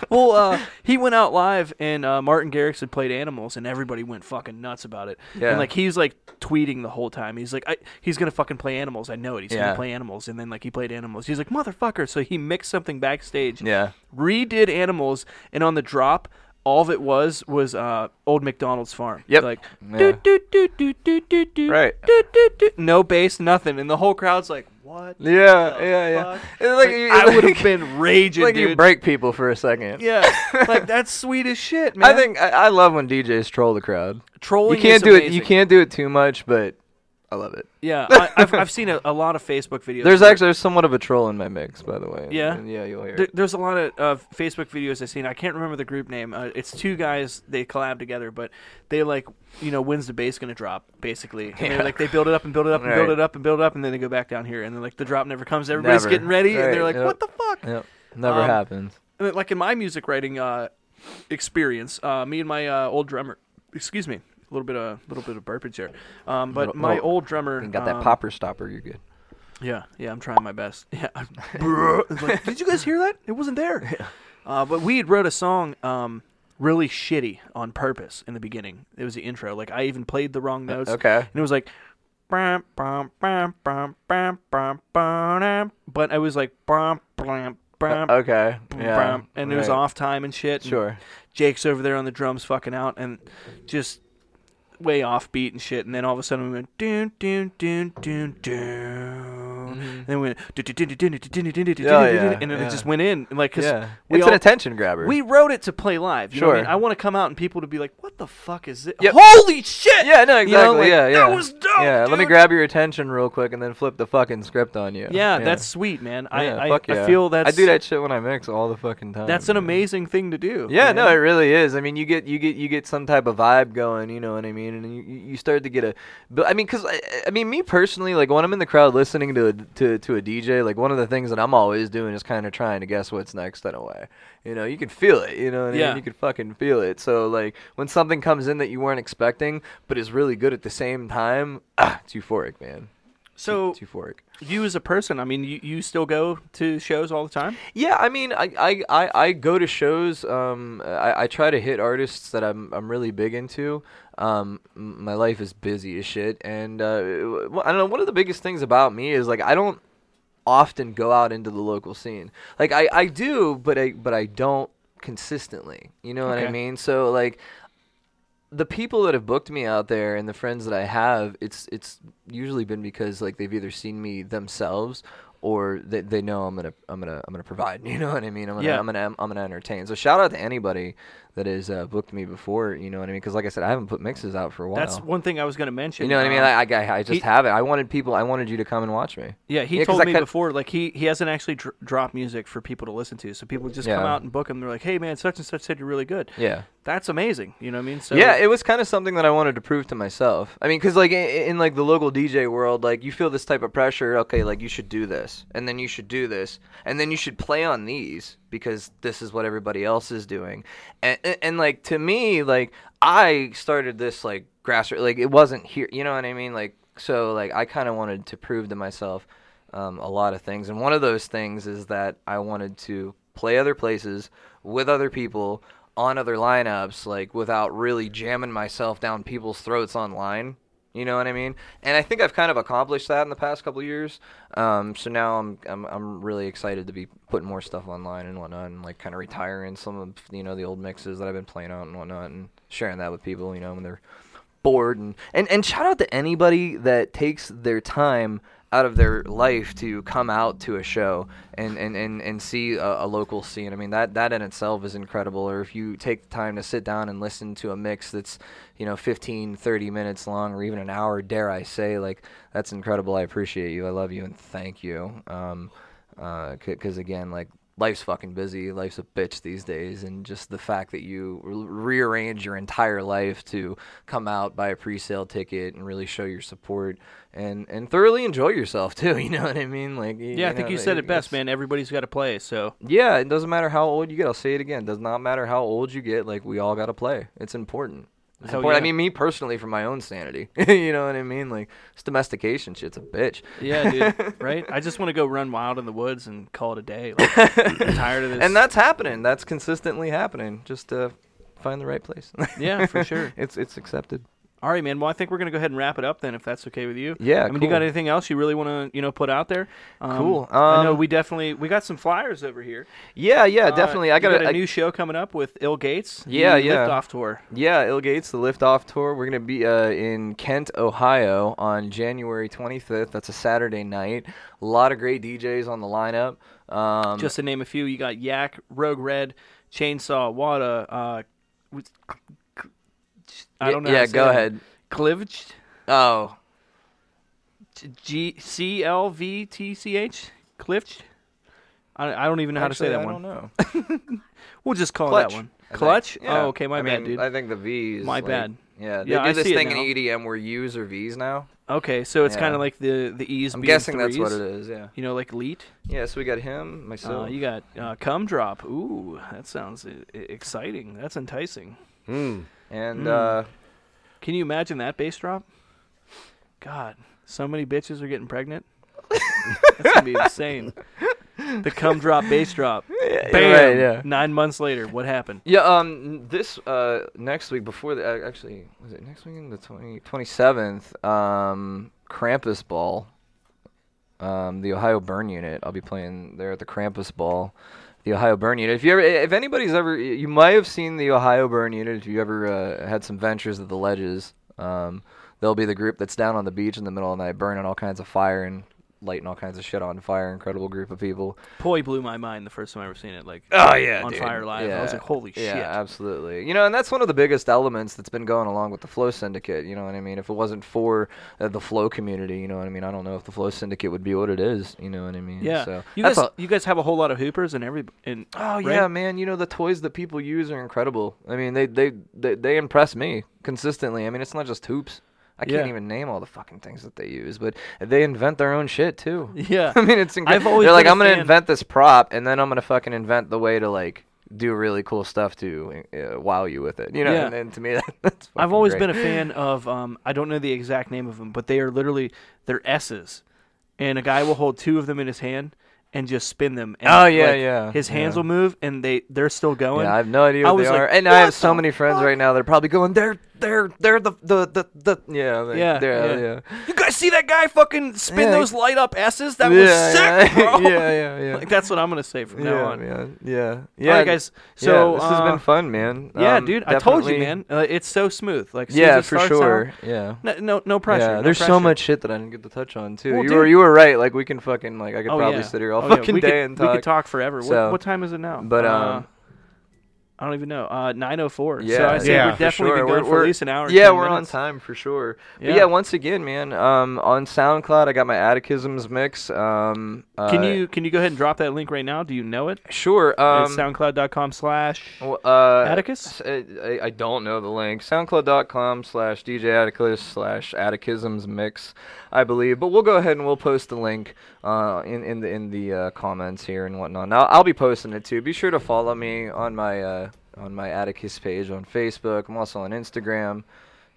Well, uh, he went out live, and uh, Martin Garrix had played Animals, and everybody went fucking nuts about it. Yeah. And like he's like tweeting the whole time. He's like, I, he's gonna fucking play Animals. I know it. He's Yeah. gonna play Animals, and then like he played Animals. He's like motherfucker. So he mixed something backstage. yeah. redid Animals, and on the drop, all of it was was uh, Old McDonald's Farm. Yep. Like Yeah. do do do do do do do. Right. Do, do, do. No bass, nothing, and the whole crowd's like, "What?" Yeah, yeah, yeah. It's like, Like, I would have been raging, like dude. you break people for a second. yeah, like that's sweet as shit, man. I think I, I love when DJs troll the crowd. trolling. You can't do it. You can't do it too much, but I love it. Yeah, I, I've I've seen a, a lot of Facebook videos. There's actually there's somewhat of a troll in my mix, by the way. Yeah? And yeah, you'll hear There, there's a lot of uh, Facebook videos I've seen. I can't remember the group name. Uh, it's two guys. They collab together, but they like, you know, when's the bass gonna drop? Basically, and Yeah. they're like they build it up and build it up and build it up and build it up, and then they go back down here, and then like the drop never comes. Everybody's Never. getting ready, and they're like, yep. what the fuck? Yep. Never Um, happens. Then, like in my music writing uh, experience, uh, me and my uh, old drummer, excuse me, a little bit of little bit of burpage there, um, but my old drummer got that um, popper stopper. You're good. Yeah, yeah, I'm trying my best. Yeah. Like, did you guys hear that? It wasn't there. Uh, but we had wrote a song um, really shitty on purpose in the beginning. It was the intro. Like I even played the wrong notes. Okay. And it was like, but I was like, bam, Okay. Yeah. and it was right. off time and shit. and Sure. Jake's over there on the drums fucking out and just way off beat and shit. And then all of a sudden we went doon doon doon doon doon and then went and it just went in like because it's an attention grabber. We wrote it to play live. Sure, I want to come out and people to be like, "What the fuck is it? Holy shit!" Yeah, no, exactly. Yeah, yeah, that was dope. Yeah, let me grab your attention real quick and then flip the fucking script on you. Yeah, that's sweet, man. I I feel that I do that shit when I mix all the fucking time. That's an amazing thing to do. Yeah, no, it really is. I mean, you get you get you get some type of vibe going. You know what I mean? And you you start to get a. But I mean, because I, I mean, me personally, like when I'm in the crowd listening to a to to a DJ, like one of the things that I'm always doing is kind of trying to guess what's next in a way. You know, you can feel it. You know what I Yeah. mean? You can fucking feel it. So like when something comes in that you weren't expecting, but is really good at the same time, ah, it's euphoric, man. So It's euphoric. you as a person, I mean, you, you still go to shows all the time? Yeah, I mean, I I, I, I go to shows. Um, I, I try to hit artists that I'm I'm really big into. Um, my life is busy as shit, and uh, I don't know. One of the biggest things about me is like I don't often go out into the local scene. Like I, I do, but I but I don't consistently. You know what I mean? So like the people that have booked me out there and the friends that I have, it's it's usually been because like they've either seen me themselves or they, they know I'm gonna I'm gonna I'm gonna provide. You know what I mean? I'm gonna Yeah. I'm gonna I'm gonna entertain. So shout out to anybody that has uh, booked me before. You know what I mean? Because like I said, I haven't put mixes out for a while. That's one thing I was going to mention. you know what I mean? um, I, I, I just he- have it. I wanted people. I wanted you to come and watch me. Yeah, he Yeah, told me before, like he he hasn't actually dr- dropped music for people to listen to. So people just come out and book him. They're like, "Hey man, such and such said you're really good." Yeah. That's amazing. You know what I mean? So yeah, it was kind of something that I wanted to prove to myself. I mean, because like in, in like the local DJ world, like you feel this type of pressure. Okay, like you should do this, and then you should do this, and then you should play on these because this is what everybody else is doing. And and, and like to me, like I started this like grassroots. Like it wasn't here. You know what I mean? Like So like I kind of wanted to prove to myself um, a lot of things, and one of those things is that I wanted to play other places with other people on other lineups, like without really jamming myself down people's throats online. You know what I mean? And I think I've kind of accomplished that in the past couple years. Um, so now I'm, I'm I'm really excited to be putting more stuff online and whatnot, and like kind of retiring some of you know the old mixes that I've been playing out and whatnot, and sharing that with people. You know when they're bored and and and shout out to anybody that takes their time out of their life to come out to a show and and and, and see a, a local scene. I mean that that in itself is incredible. Or if you take the time to sit down and listen to a mix that's you know 15 30 minutes long or even an hour dare i say like that's incredible i appreciate you i love you and thank you um because again like life's fucking busy life's a bitch these days and just the fact that you re- rearrange your entire life to come out buy a pre-sale ticket and really show your support and and thoroughly enjoy yourself too you know what i mean like Yeah, I think know, you said it best, man. Everybody's got to play. So yeah, it doesn't matter how old you get. I'll say it again. It does not matter how old you get. Like we all got to play. It's important. It's important. I mean, me personally, for my own sanity. you know what I mean? Like this domestication shit's a bitch. yeah, dude. right? I just want to go run wild in the woods and call it a day. Like, I'm tired of this. And that's happening. That's consistently happening. Just uh, find the right place. Yeah, for sure. it's it's accepted. All right, man. Well, I think we're gonna go ahead and wrap it up then, if that's okay with you. Yeah, I mean, you got anything else you really want to, you know, put out there? Um, Cool. I know Um, we definitely we got some flyers over here. Yeah, yeah, Uh, definitely. I you got, a, a I- new show coming up with Ill Gates. Yeah, the yeah. Liftoff tour. Yeah, Ill Gates, the Lift Off Tour. We're going to be uh, in Kent, Ohio on January 25th. That's a Saturday night. A lot of great DJs on the lineup. Um, Just to name a few, you got Yak, Rogue Red, Chainsaw, Wada. Uh, I don't know. Yeah, go that. ahead. Clivch, Oh, G C L V T C H, Clivch. I, I don't even know how to say actually, that I one. don't know. We'll just call Clutch, that one. I think. Clutch. Yeah. Oh, okay, my I bad, mean, dude. I think the V's. My like- bad. Yeah, they Yeah, do I this see it thing in now. EDM where U's are V's now. Okay, so it's Yeah. kind of like the the E's. I'm being guessing that's what it is. Yeah. You know, like Leet. Yeah. So we got him, myself. Uh, you got uh, Cum Drop. Ooh, that sounds I- I- exciting. That's enticing. Hmm. And Mm. uh, Can you imagine that bass drop? God, so many bitches are getting pregnant. That's gonna be insane. The cum drop, bass drop. yeah, Bam. right, yeah. Nine months later, what happened? Yeah, um, this uh next week before the uh, actually was it next week in the 20, 27th, um, Krampus Ball, um, the Ohio Burn Unit. I'll be playing there at the Krampus Ball, the Ohio Burn Unit. If you ever, if anybody's ever, you might have seen the Ohio Burn Unit if you ever uh, had some ventures at the ledges. Um, they'll be the group that's down on the beach in the middle of the night, burning all kinds of fire and lighting all kinds of shit on fire. Incredible group of people. Poi blew my mind the first time I ever seen it. Like, Oh yeah, on dude. Fire Live. I was like, holy yeah, shit. Yeah, absolutely. You know, and that's one of the biggest elements that's been going along with the Flow Syndicate. You know what I mean? If it wasn't for uh, the Flow community, you know what I mean? I don't know if the Flow Syndicate would be what it is. You know what I mean? Yeah. So you guys, all- you guys have a whole lot of hoopers and every and Oh right? yeah, man. You know the toys that people use are incredible. I mean, they they they, they impress me consistently. I mean, it's not just hoops. I can't Yeah. even name all the fucking things that they use, but they invent their own shit too. Yeah. I mean, it's incredible. I've always They're like, I'm gonna fan- invent this prop, and then I'm gonna fucking invent the way to like do really cool stuff to uh, wow you with it. You know, Yeah. and, and to me, that, that's. I've always great. been a fan of um I don't know the exact name of them, but they are literally they're S's, and a guy will hold two of them in his hand and just spin them. And Oh, yeah, like, yeah, His hands yeah. will move and they they're still going. Yeah, I have no idea I what was they like, are, and I have so many friends fuck?" right now. They're probably going, they're they're they're the the the, the yeah like, Yeah, they're- yeah. yeah. You guys see that guy fucking spin Yeah. those light up S's? That yeah, was yeah, sick, bro. yeah, yeah, yeah. Like that's what I'm gonna say from yeah, now on. man. Yeah, Yeah, yeah, guys. yeah, So this has uh, been fun, man. Yeah, Um, dude. I told you, definitely- man. Uh, it's so smooth. Like as soon Yeah, as it for starts out- sure. Yeah. no, no, no pressure. Yeah, no there's so much shit that I didn't get to touch on too. Well, you were dude. you were right. Like we can fucking like I could Oh, probably yeah. sit here all Oh, yeah. fucking we day could, and We could talk forever. So- what, what time is it now? But, Uh, um, I don't even know. Uh, 9:04. Yeah, so I say yeah, we're definitely sure. been going We're- for at least an hour. Yeah, 10 we're on time for sure. But Yeah. yeah, once again, man, um, on SoundCloud, I got my Atakizums mix. Um, Can uh, you can you go ahead and drop that link right now? Do you know it? Sure. Um, it's soundcloud.com slash uh, Atakus? I, I- don't know the link. SoundCloud.com slash DJ Atakus slash Atakizums mix, I believe. But we'll go ahead and we'll post the link uh, in in the in the uh, comments here and whatnot. Now I'll be posting it too. Be sure to follow me on my uh, on my Atakus page on Facebook. I'm also on Instagram.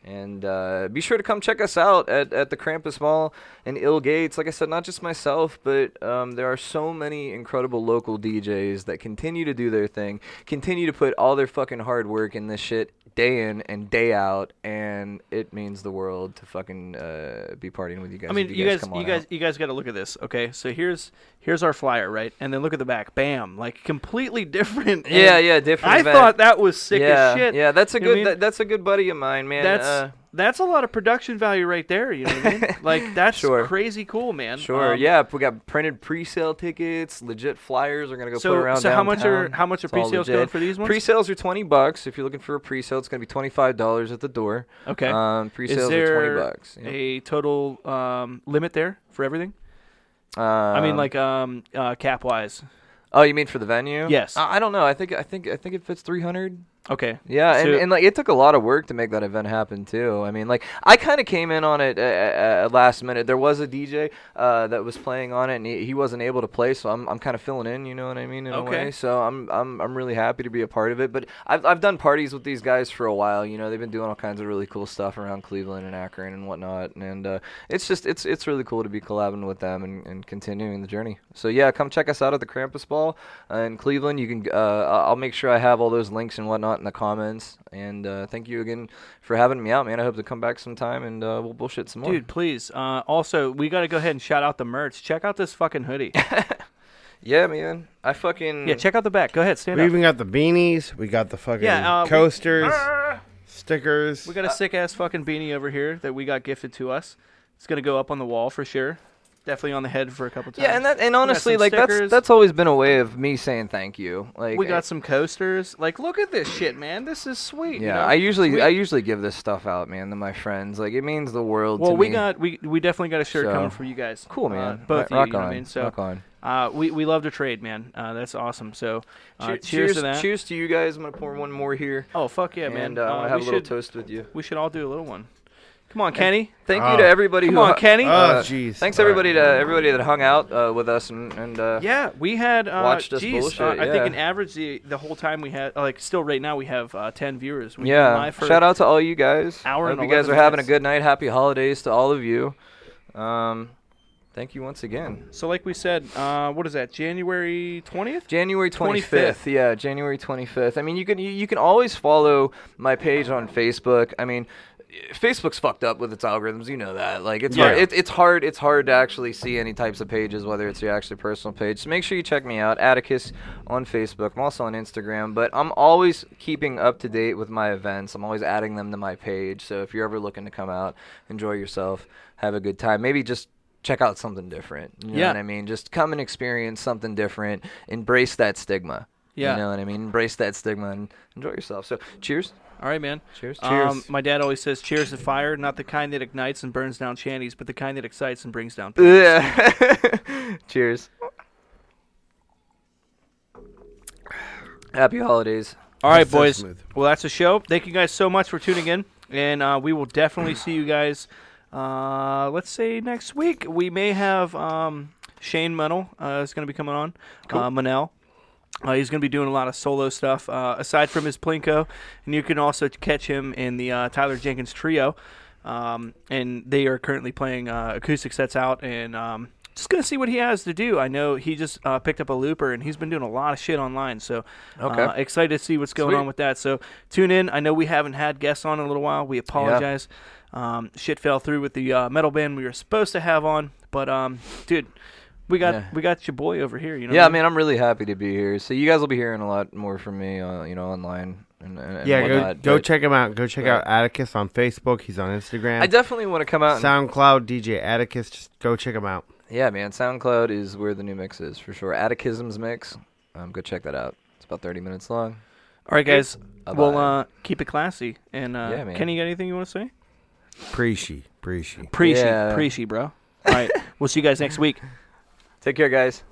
And uh, be sure to come check us out at, at the Krampus Ball in Ill Gates. Like I said, not just myself, but um, there are so many incredible local DJs that continue to do their thing, continue to put all their fucking hard work in this shit day in and day out, and it means the world to fucking uh, be partying with you guys. I mean, if you guys, come you guys, out. you guys got to look at this. Okay, so here's here's our flyer, right? And then look at the back. Bam, like completely different. Yeah, yeah, different. I event. thought that was sick yeah, as shit. Yeah, that's a You know what I good. that- that's a good buddy of mine, man. That's uh, that's a lot of production value right there. You know what I mean? like that's Sure. crazy cool, man. Sure. Um, yeah, we got printed pre-sale tickets, legit flyers. We're gonna go So, put around so how much are how much are It's pre-sales going for these ones? Pre-sales are twenty bucks. If you're looking for a pre-sale, it's gonna be twenty-five dollars at the door. okay. Um, pre-sales Is are twenty bucks. yeah. a total um, limit there for everything? I mean, Um, like um, uh, cap wise. Oh, you mean for the venue? Yes. I, I don't know. I think I think I think it fits three hundred. Okay. Yeah, and, So- and like it took a lot of work to make that event happen too. I mean, like I kind of came in on it uh, uh, last minute. There was a DJ uh, that was playing on it, and he, he wasn't able to play, so I'm I'm kind of filling in. You know what I mean? In a Okay. way. So I'm I'm I'm really happy to be a part of it. But I've I've done parties with these guys for a while. You know, they've been doing all kinds of really cool stuff around Cleveland and Akron and whatnot, and uh, it's just it's it's really cool to be collabing with them and, and continuing the journey. So yeah, come check us out at the Krampus Ball uh, in Cleveland. You can uh, I'll make sure I have all those links and whatnot in the comments. And uh, thank you again for having me out, man. I hope to come back sometime and uh, we'll bullshit some more. Dude, please. Uh, also, we got to go ahead and shout out the merch. Check out this fucking hoodie. Yeah, man. I fucking yeah, check out the back. Go ahead, stand up. We up. even got the beanies. We got the fucking Yeah, uh, we- coasters, stickers. We got a sick ass fucking beanie over here that we got gifted to us. It's gonna go up on the wall for sure. Definitely on the head for a couple times. Yeah, and that and honestly, like that's stickers. that's always been a way of me saying thank you. Like we I- got some coasters. Like, look at this shit, man. This is sweet. you Yeah, know? I usually I usually give this stuff out, man, to my friends. Like it means the world Well, to we me. got we we definitely got a shirt So, coming for you guys. cool, Uh, man. both Rock of you, you know on. what I mean? So, Rock on. uh, we we love to trade, man. Uh, that's awesome. So, uh, Cheer- cheers, to that. Cheers to you guys. I'm gonna pour one more here. Oh fuck yeah, man. and uh, I'm gonna Uh, have we a little should toast with you. we should all do a little one. Come on, Kenny. Thank you to everybody Come who. on, hu- Kenny. Oh, uh, jeez. Thanks All right. everybody to everybody that hung out uh, with us and and uh, Yeah, we had uh, Watched us geez, bullshit, uh, I think yeah. an average the the whole time we had like still right now we have uh, ten viewers. We've been yeah. live for- Shout out to all you guys. hour Hope and you guys are 11 having a minutes. good night. Happy holidays to all of you. Um, thank you once again. So like we said, uh, what is that? January twentieth. January 25th. 25th. Yeah, January 25th. I mean, you can you, you can always follow my page on Facebook. I mean, Facebook's fucked up with its algorithms. You know that. Like it's Yeah. hard, it, it's hard it's hard to actually see any types of pages, whether it's your actually personal page. So make sure you check me out, Atakus on Facebook. I'm also on Instagram, but I'm always keeping up to date with my events. I'm always adding them to my page. So if you're ever looking to come out, enjoy yourself, have a good time, maybe just check out something different. You know Yeah. what I mean? Just come and experience something different. Embrace that stigma. Yeah. You know what I mean? Embrace that stigma and enjoy yourself. So, cheers. All right, man. Cheers. Um, my dad always says, "Cheers to fire, not the kind that ignites and burns down shanties, but the kind that excites and brings down." Yeah. cheers. Happy holidays. All right, That's so boys. smooth. Well, that's a show. Thank you guys so much for tuning in, and uh, we will definitely see you guys. Uh, let's say next week. We may have um, Shane Munnell uh, is going to be coming on. Uh, Manel. Uh, he's going to be doing a lot of solo stuff uh, aside from his Plinko, and you can also catch him in the uh, Tyler Jenkins Trio. Um, and they are currently playing uh, acoustic sets out, and um, just going to see what he has to do. I know he just uh, picked up a looper, and he's been doing a lot of shit online. So, Okay. uh, excited to see what's going Sweet. on with that. So, tune in. I know we haven't had guests on in a little while. We apologize. Um, shit fell through with the uh, metal band we were supposed to have on, but um, dude, we got Yeah. we got your boy over here. You know. yeah, what mean, I'm really happy to be here. So, you guys will be hearing a lot more from me, uh, you know, online and, and, and Yeah, go, whatnot. go but check him out. Go check Right. out Atakus on Facebook. He's on Instagram. I definitely want to come out. And, SoundCloud DJ Atakus. Just go check him out. yeah, man, SoundCloud is where the new mix is for sure. Atakizums mix. Um, go check that out. It's about 30 minutes long. All right, guys. Bye-bye. Well, uh, keep it classy. And uh, Yeah, man. Kenny, you got anything you want to say? Appreciate. Appreciate. Appreciate, Yeah. appreciate, bro. All right, we'll see you guys next week. Take care, guys.